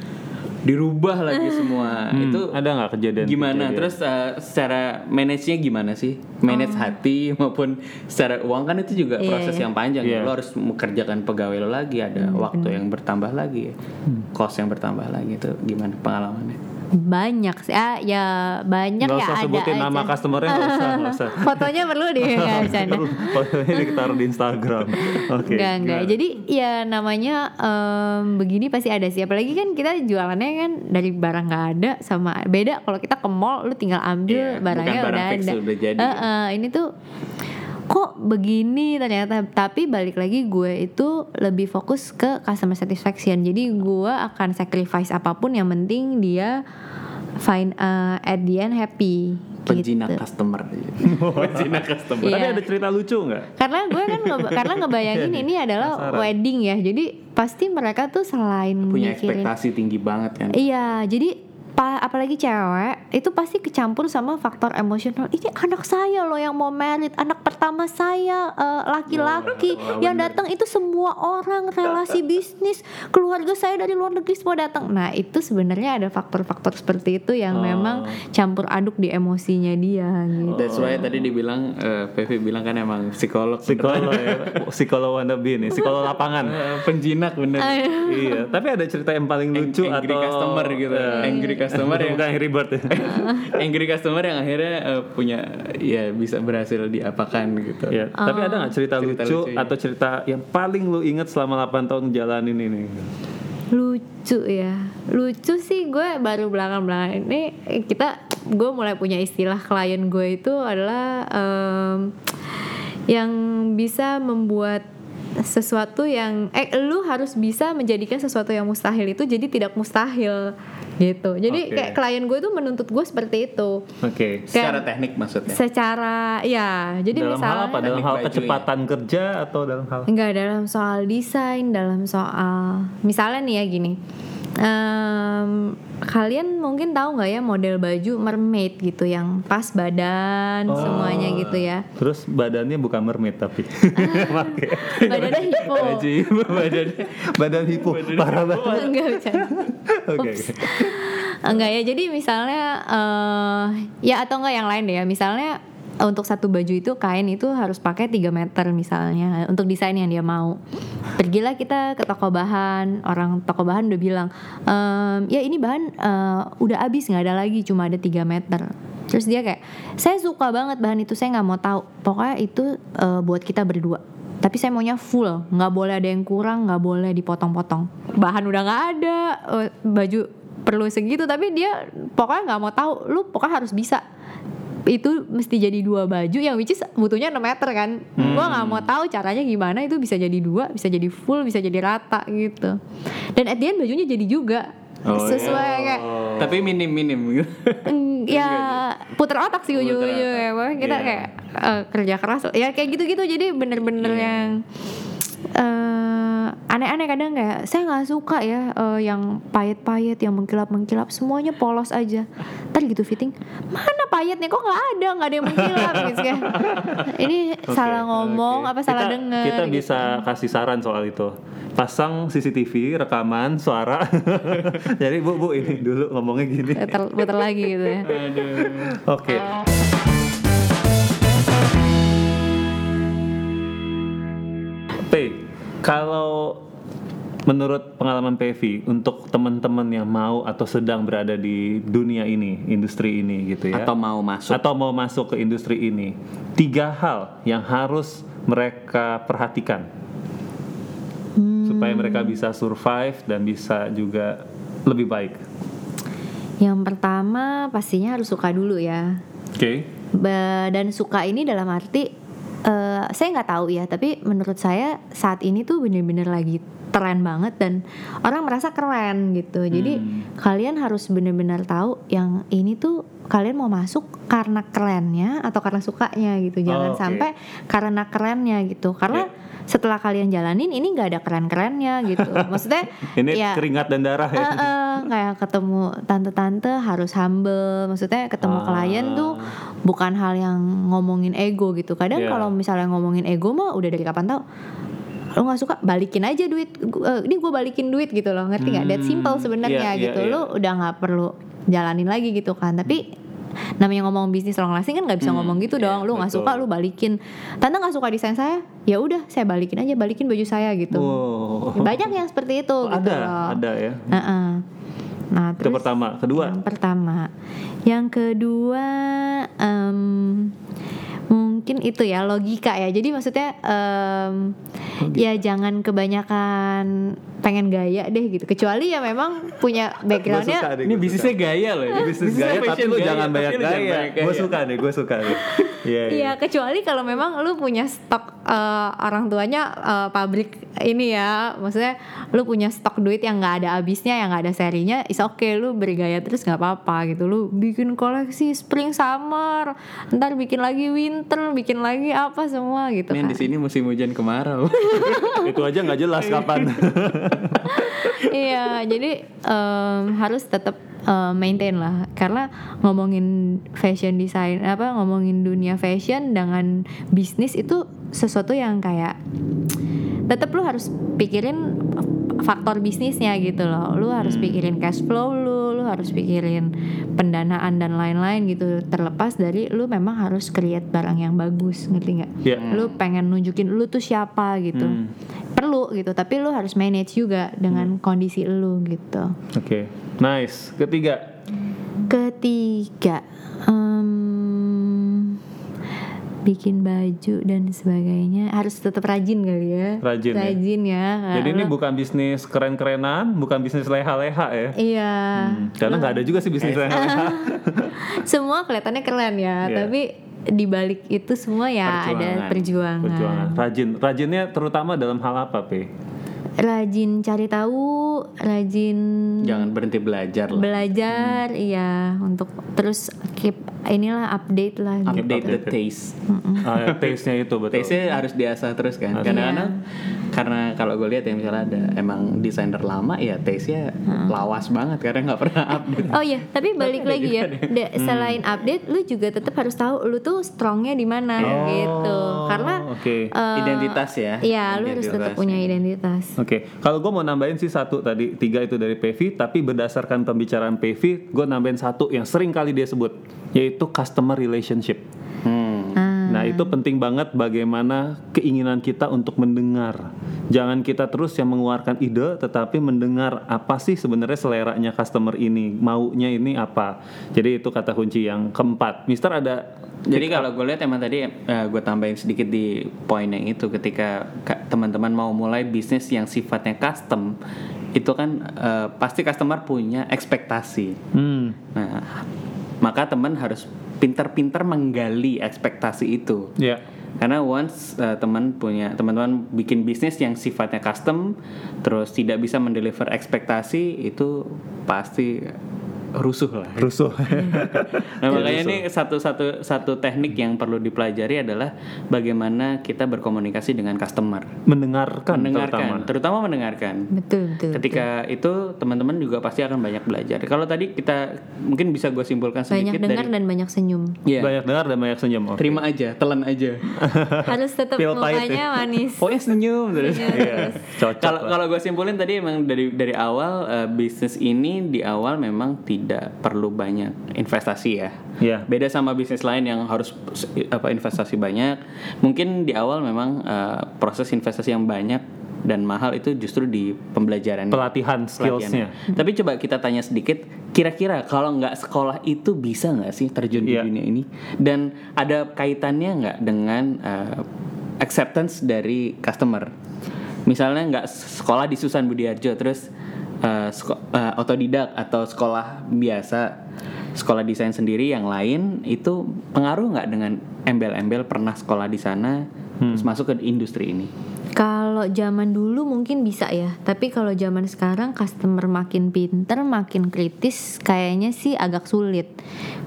Dirubah lagi semua. Hmm, itu ada nggak kejadian? gimana? kejadian? Terus eh, secara manage-nya gimana sih? Manage Oh. hati maupun secara uang kan itu juga Iya, proses yang panjang. Iya. Lo harus mengerjakan pegawai lo lagi, ada waktu yang bertambah lagi, ya. Hmm. cost yang bertambah lagi itu gimana pengalamannya? Banyak sih, ah, ya banyak Nggak ya usah ada sebutin aja. nama customernya nggak usah, nggak usah. Fotonya perlu deh, nggak bercanda. Fotonya ditaruh di Instagram. Oke. Enggak. gimana? Jadi ya namanya em, begini pasti ada sih. Apalagi kan kita jualannya kan dari barang nggak ada sama beda. Kalau kita ke mall, lu tinggal ambil Iya, barangnya barang udah ada. udah jadi. Eh, eh, ini tuh kok begini ternyata tapi balik lagi gue itu lebih fokus ke customer satisfaction jadi gue akan sacrifice apa pun yang penting dia find uh, at the end happy Penjinak gitu. customer. Penjinak customer. Iya. Tapi ada cerita lucu nggak? karena gue kan nge- karena ngebayangin ini adalah Penasaran. wedding ya jadi pasti mereka tuh selain Punya mikirin ekspektasi tinggi banget kan. iya jadi pa- apalagi cewek itu pasti kecampur sama faktor emosional ini anak saya loh yang mau merit anak pertama saya eh, laki-laki wah, yang datang itu semua orang relasi bisnis keluarga saya dari luar negeri semua datang nah itu sebenarnya ada faktor-faktor seperti itu yang Oh. memang campur aduk di emosinya dia gitu That's why tadi dibilang eh, Pevi bilang kan emang psikolog. Psikolog ya. Psikolog wannabe nih, psikolog lapangan. Eh, penjinak bener. iya, tapi ada cerita yang paling lucu angry atau customer gitu. Eh, angry customer yang bukan Angry Bird ya. angry customer yang akhirnya eh, punya ya bisa berhasil diapakan gitu. Ya, tapi ada nggak cerita, Cerita lucu, lucu, ya. atau cerita yang paling lu inget selama 8 tahun jalanin ini? lucu ya lucu sih gue baru belakang belakang ini eh, kita gue mulai punya istilah klien gue itu adalah em, yang bisa membuat sesuatu yang eh lu harus bisa menjadikan sesuatu yang mustahil itu jadi tidak mustahil gitu jadi kayak klien gue itu menuntut gue seperti itu Oke. Secara teknik maksudnya. secara ya jadi dalam misalnya hal apa? Dalam hal kecepatan kerja atau dalam hal Enggak dalam soal desain, dalam soal misalnya nih ya gini. Em, kalian mungkin tahu nggak ya model baju mermaid gitu yang pas badan Oh. semuanya gitu ya. Terus badannya bukan mermaid tapi Pakai. Badannya hipo. Baju badan badan hipo parah banget. Enggak bercanda. Oke. Enggak ya. Jadi misalnya eh ya atau enggak yang lain deh ya. Misalnya untuk satu baju itu kain itu harus pakai 3 meter misalnya untuk desain yang dia mau. Pergilah kita ke toko bahan, orang toko bahan udah bilang, "Em, ya ini bahan eh, udah habis nggak ada lagi, cuma ada 3 meter. Terus dia kayak, saya suka banget bahan itu, saya nggak mau tahu. Pokoknya itu eh, buat kita berdua. Tapi saya maunya full, nggak boleh ada yang kurang, nggak boleh dipotong-potong. Bahan udah nggak ada, eh, baju perlu segitu, tapi dia pokoknya nggak mau tahu. Lu pokoknya harus bisa itu mesti jadi dua baju yang which is butuhnya 6 meter kan gua nggak mau tahu caranya gimana itu bisa jadi dua bisa jadi full bisa jadi rata gitu dan at the end bajunya jadi juga Oh, sesuai iya. kayak Tapi minim-minim gitu. mm, ya puter otak sih Puter ujung-ujungnya Pokoknya kita Iya. kayak eh, kerja keras ya kayak gitu-gitu jadi bener-bener Iya. yang eh, aneh-aneh kadang kayak saya nggak suka ya eh, yang payet-payet yang mengkilap-mengkilap semuanya polos aja ntar gitu fitting mana payetnya kok nggak ada nggak ada yang mengkilap gitu kayak ini salah ngomong apa salah kita, dengar Kita gitu. bisa kasih saran soal itu. Pasang CCTV, rekaman, suara. Jadi bu bu ini dulu ngomongnya gini. puter, puter lagi gitu ya Oke. P, kalau menurut pengalaman Pevi untuk teman-teman yang mau atau sedang berada di dunia ini, industri ini gitu ya. Atau mau masuk. atau mau masuk ke industri ini, tiga hal yang harus mereka perhatikan supaya mereka bisa survive dan bisa juga lebih baik. yang pertama pastinya harus suka dulu ya Oke. Ba- dan suka ini dalam arti eh, saya nggak tahu ya tapi menurut saya saat ini tuh bener-bener lagi tren banget dan orang merasa keren gitu. Jadi kalian harus bener-bener tahu yang ini tuh kalian mau masuk karena kerennya atau karena sukanya gitu. Oh, jangan oke. sampai karena kerennya gitu. Karena setelah kalian jalanin ini nggak ada keren-kerennya gitu. Maksudnya Ini ya keringat dan darah ya. Eh, eh, kayak ketemu tante-tante harus humble. Maksudnya ketemu Ah. klien tuh bukan hal yang ngomongin ego gitu. Kadang Iya. kalau misalnya ngomongin ego mah udah dari kapan tau lo nggak suka? Balikin aja duit. Eh, ini gue balikin duit gitu loh. Ngerti nggak? That simple iya, sebenarnya iya, gitu. Iya. lo udah nggak perlu jalanin lagi gitu kan. Tapi namanya ngomong bisnis long lasting kan nggak bisa ngomong gitu iya, dong lu nggak suka lu balikin tante nggak suka desain saya ya udah saya balikin aja balikin baju saya gitu Wow. banyak yang seperti itu Oh, gitu ada, loh ada ya. Heeh. Nah, Itu terus pertama, kedua. Yang pertama, yang kedua em, mungkin itu ya logika ya. Jadi maksudnya em, ya jangan kebanyakan pengen gaya deh gitu. Kecuali ya memang punya backgroundnya. deh, Ini bisnisnya gaya loh. ini. bisnis gaya tapi lu gaya, jangan banyak gaya. banyak Gue suka deh, gue suka deh. Iya, iya. Iya, kecuali kalau memang lu punya stok eh, orang tuanya eh, pabrik ini ya, maksudnya lu punya stok duit yang nggak ada habisnya, yang nggak ada serinya, is oke lu bergaya terus nggak apa-apa gitu. Lu bikin koleksi spring summer, ntar bikin lagi winter, bikin lagi apa semua gitu Ini yang kan. di sini musim hujan kemarau. Itu aja nggak jelas kapan. iya, jadi em, harus tetap eh, maintain lah, karena ngomongin fashion design apa ngomongin dunia fashion dengan bisnis itu sesuatu yang kayak tetap lu harus pikirin faktor bisnisnya gitu loh. Lu harus pikirin cash flow lu, lu harus pikirin pendanaan dan lain-lain gitu. Terlepas dari lu memang harus create barang yang bagus, ngerti nggak? Iya. Lu pengen nunjukin lu tuh siapa gitu. Hmm. Perlu gitu, tapi lu harus manage juga dengan kondisi lu gitu. Oke, nice. Ketiga, Ketiga, em, bikin baju dan sebagainya harus tetap rajin kali ya Rajin ya? rajin ya, Jadi ini bukan bisnis keren-kerenan, bukan bisnis leha-leha ya. iya Hmm, Karena nggak ada juga sih bisnis leha-leha. semua kelihatannya keren ya Iya. tapi di balik itu semua ya ada perjuangan. Perjuangan. Rajin, rajinnya terutama dalam hal apa, Pe? rajin cari tahu rajin Jangan berhenti belajar lah. belajar iya untuk terus keep inilah update lah gitu. Update the taste. Ah, taste-nya itu betul. Taste-nya harus diasah terus kan. Kadang-kadang karena kalau gue lihat ya misalnya ada emang desainer lama ya taste-nya lawas banget karena nggak pernah update. Oh iya, tapi balik lagi ya. Da- Selain update, lu juga tetap harus tahu lu tuh strongnya di mana gitu. Karena Oh, Oke. eh, Identitas ya. Iya, lu harus tetap punya identitas. Oke, kalau gue mau nambahin sih satu tadi tiga itu dari PV, tapi berdasarkan pembicaraan PV, gue nambahin satu yang sering kali dia sebut, yaitu customer relationship. Hmm. Ah, Nah itu penting banget bagaimana keinginan kita untuk mendengar. Jangan kita terus yang mengeluarkan ide, tetapi mendengar apa sih sebenarnya seleranya customer ini, maunya ini apa. Jadi itu kata kunci yang keempat. Mister ada Jadi kalau gue lihat emang tadi gue tambahin sedikit di poin yang itu ketika ka- teman-teman mau mulai bisnis yang sifatnya custom itu kan eh, pasti customer punya ekspektasi. hmm, Nah, maka teman harus pintar-pintar menggali ekspektasi itu. ya Karena once uh, teman punya teman-teman bikin bisnis yang sifatnya custom, terus tidak bisa mendeliver ekspektasi itu pasti rusuh lah. rusuh. Nah, makanya ini satu satu satu teknik yang perlu dipelajari adalah bagaimana kita berkomunikasi dengan customer, mendengarkan, mendengarkan, terutama. terutama mendengarkan. betul betul. Ketika itu teman-teman juga pasti akan banyak belajar. Kalau tadi kita mungkin bisa gue simpulkan banyak sedikit dengar dari dan banyak senyum. Iya, Banyak dengar dan banyak senyum. Oke. terima aja, telan aja. harus tetap mukanya manis. Pokoknya senyum terus. Iya, cocok Kalau kalau gue simpulin tadi emang dari dari awal eh, bisnis ini di awal memang tidak perlu banyak investasi ya. Iya. Beda sama bisnis lain yang harus apa investasi banyak. Mungkin di awal memang eh, proses investasi yang banyak dan mahal itu justru di pembelajaran pelatihan skillsnya. Tapi coba kita tanya sedikit, kira-kira kalau nggak sekolah itu bisa nggak sih terjun di dunia ini? Dan ada kaitannya nggak dengan uh, acceptance dari customer? Misalnya nggak sekolah di Susan Budiarjo, terus uh, uh, otodidak atau sekolah biasa, sekolah desain sendiri yang lain itu pengaruh nggak dengan embel-embel pernah sekolah di sana, terus masuk ke industri ini? Kalau zaman dulu mungkin bisa ya, tapi kalau zaman sekarang customer makin pinter, makin kritis, kayaknya sih agak sulit.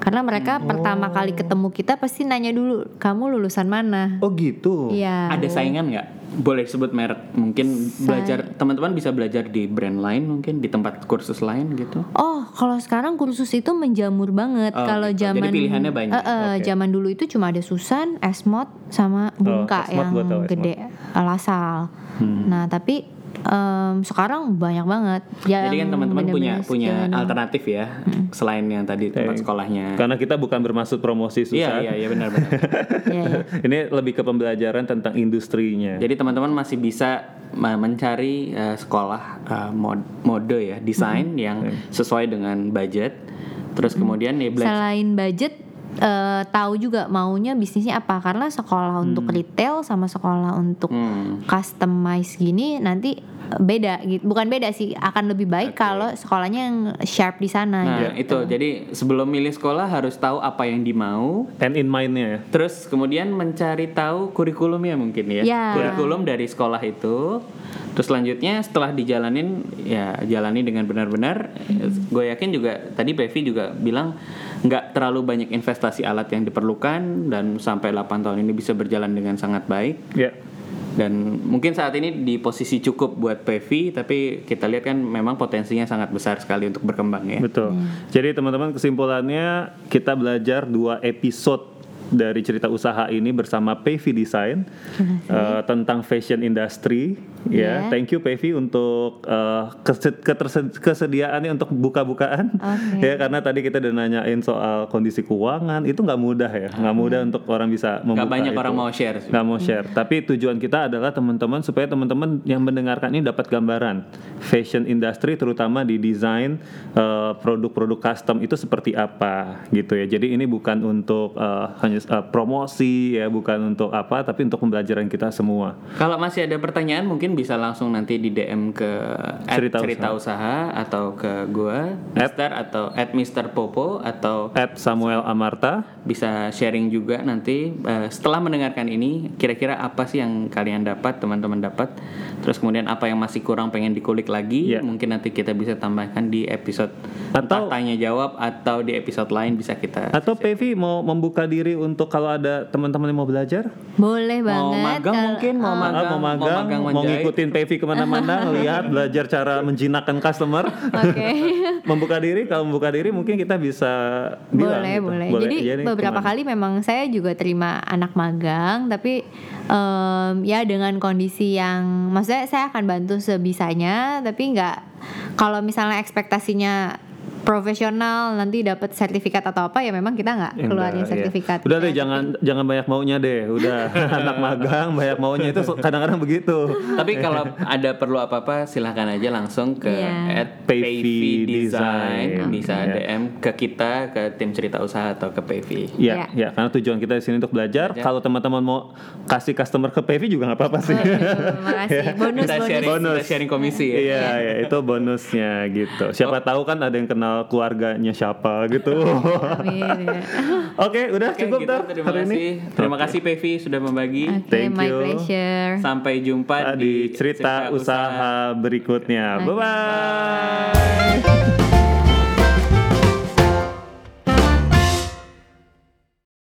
Karena mereka pertama kali ketemu kita pasti nanya dulu, kamu lulusan mana? Oh gitu. Iya. Ada saingan nggak? Boleh sebut merek? Mungkin belajar teman-teman bisa belajar di brand lain mungkin di tempat kursus lain gitu. Oh, kalau sekarang kursus itu menjamur banget. Oh, kalau gitu. Jadi zaman pilihannya banyak. Eh, eh, Oke. zaman dulu itu cuma ada Susan, Esmod, sama Bungka Esmod yang Esmod. gede, eh, Lasal. Hmm. Nah, tapi em, sekarang banyak banget. Jadi kan teman-teman punya punya alternatif ya selain yang tadi tempat sekolahnya. Karena kita bukan bermaksud promosi Iya susah. iya iya benar benar. Iya, iya. Ini lebih ke pembelajaran tentang industrinya. Jadi teman-teman masih bisa mencari eh, sekolah eh, mod- mode ya desain yang sesuai dengan budget. Terus kemudian ya belajar. Selain budget eh, tahu juga maunya bisnisnya apa karena sekolah untuk retail sama sekolah untuk Hmm. customize gini nanti beda gitu bukan beda sih akan lebih baik kalau sekolahnya yang sharp di sana Nah gitu. itu jadi sebelum milih sekolah harus tahu apa yang dimau. And in mind-nya ya. Terus kemudian mencari tahu kurikulumnya mungkin ya. Ya. Kurikulum dari sekolah itu. Terus selanjutnya setelah dijalanin ya jalani dengan benar-benar. Gue yakin juga tadi Pevi juga bilang nggak terlalu banyak investasi alat yang diperlukan dan sampai 8 tahun ini bisa berjalan dengan sangat baik. Ya. Dan mungkin saat ini di posisi cukup buat Pevi, tapi kita lihat kan memang potensinya sangat besar sekali untuk berkembang ya. Betul. Jadi teman-teman kesimpulannya kita belajar dua episode dari cerita usaha ini bersama PV Design eh, tentang fashion industry Ya, Iya. thank you Pevi untuk uh, kesediaannya untuk buka-bukaan. Oke. Ya, karena tadi kita udah nanyain soal kondisi keuangan, itu nggak mudah ya, nggak mudah untuk orang bisa membuka Gak banyak itu. orang mau share. nggak mau share. Tapi tujuan kita adalah teman-teman supaya teman-teman yang mendengarkan ini dapat gambaran fashion industry terutama di desain uh, produk-produk custom itu seperti apa gitu ya. Jadi ini bukan untuk uh, hanya uh, promosi ya, bukan untuk apa, tapi untuk pembelajaran kita semua. Kalau masih ada pertanyaan mungkin bisa langsung nanti di DM ke Cerita cerita, usaha. atau ke gua Mister atau at Mister Popo atau At Samuel Amarta bisa sharing juga nanti eh, setelah mendengarkan ini kira-kira apa sih yang kalian dapat teman-teman dapat terus kemudian apa yang masih kurang pengen dikulik lagi Iya. mungkin nanti kita bisa tambahkan di episode Atau- tanya jawab atau di episode lain bisa kita Atau Pevi mau membuka diri untuk kalau ada teman-teman yang mau belajar? Boleh mau banget. magang kalau- mungkin mau Oh. magang Ah, mau magang, mau, menjahit. Ngikutin Pevi ke mana-mana, ngelihat, belajar cara menjinakkan customer. Oke. membuka diri, kalau membuka diri mungkin kita bisa bilang. boleh, gitu. boleh. Jadi Jadi beberapa ke mana? kali memang saya juga terima anak magang, tapi em, ya dengan kondisi yang, maksudnya saya akan bantu sebisanya, tapi nggak kalau misalnya ekspektasinya profesional nanti dapat sertifikat atau apa ya memang kita nggak Ya, keluarin iya. sertifikat. Udah deh Ya, jangan jangan banyak maunya deh. Udah anak magang banyak maunya itu kadang-kadang begitu. tapi kalau ada perlu apa-apa silahkan aja langsung ke Iya. at Payvi Design. Design bisa Iya. DM ke kita ke tim cerita usaha atau ke Payvi Iya, Iya. ya, karena tujuan kita di sini untuk belajar. Belajar. Kalau teman-teman mau kasih customer ke Pevi juga nggak apa-apa sih. Terima kasih. Bonus kita bonus. sharing, Bonus. kita sharing komisi ya Iya, ya, itu bonusnya gitu. Siapa tahu kan ada yang kenal keluarganya siapa gitu. Amin, ya. Oke, udah Oke, cukup gitu. Tar, terima hari kasih ini. terima kasih Pevi sudah membagi Oke, Thank my you. pleasure. sampai jumpa di cerita usaha berikutnya. Oke. Bye bye.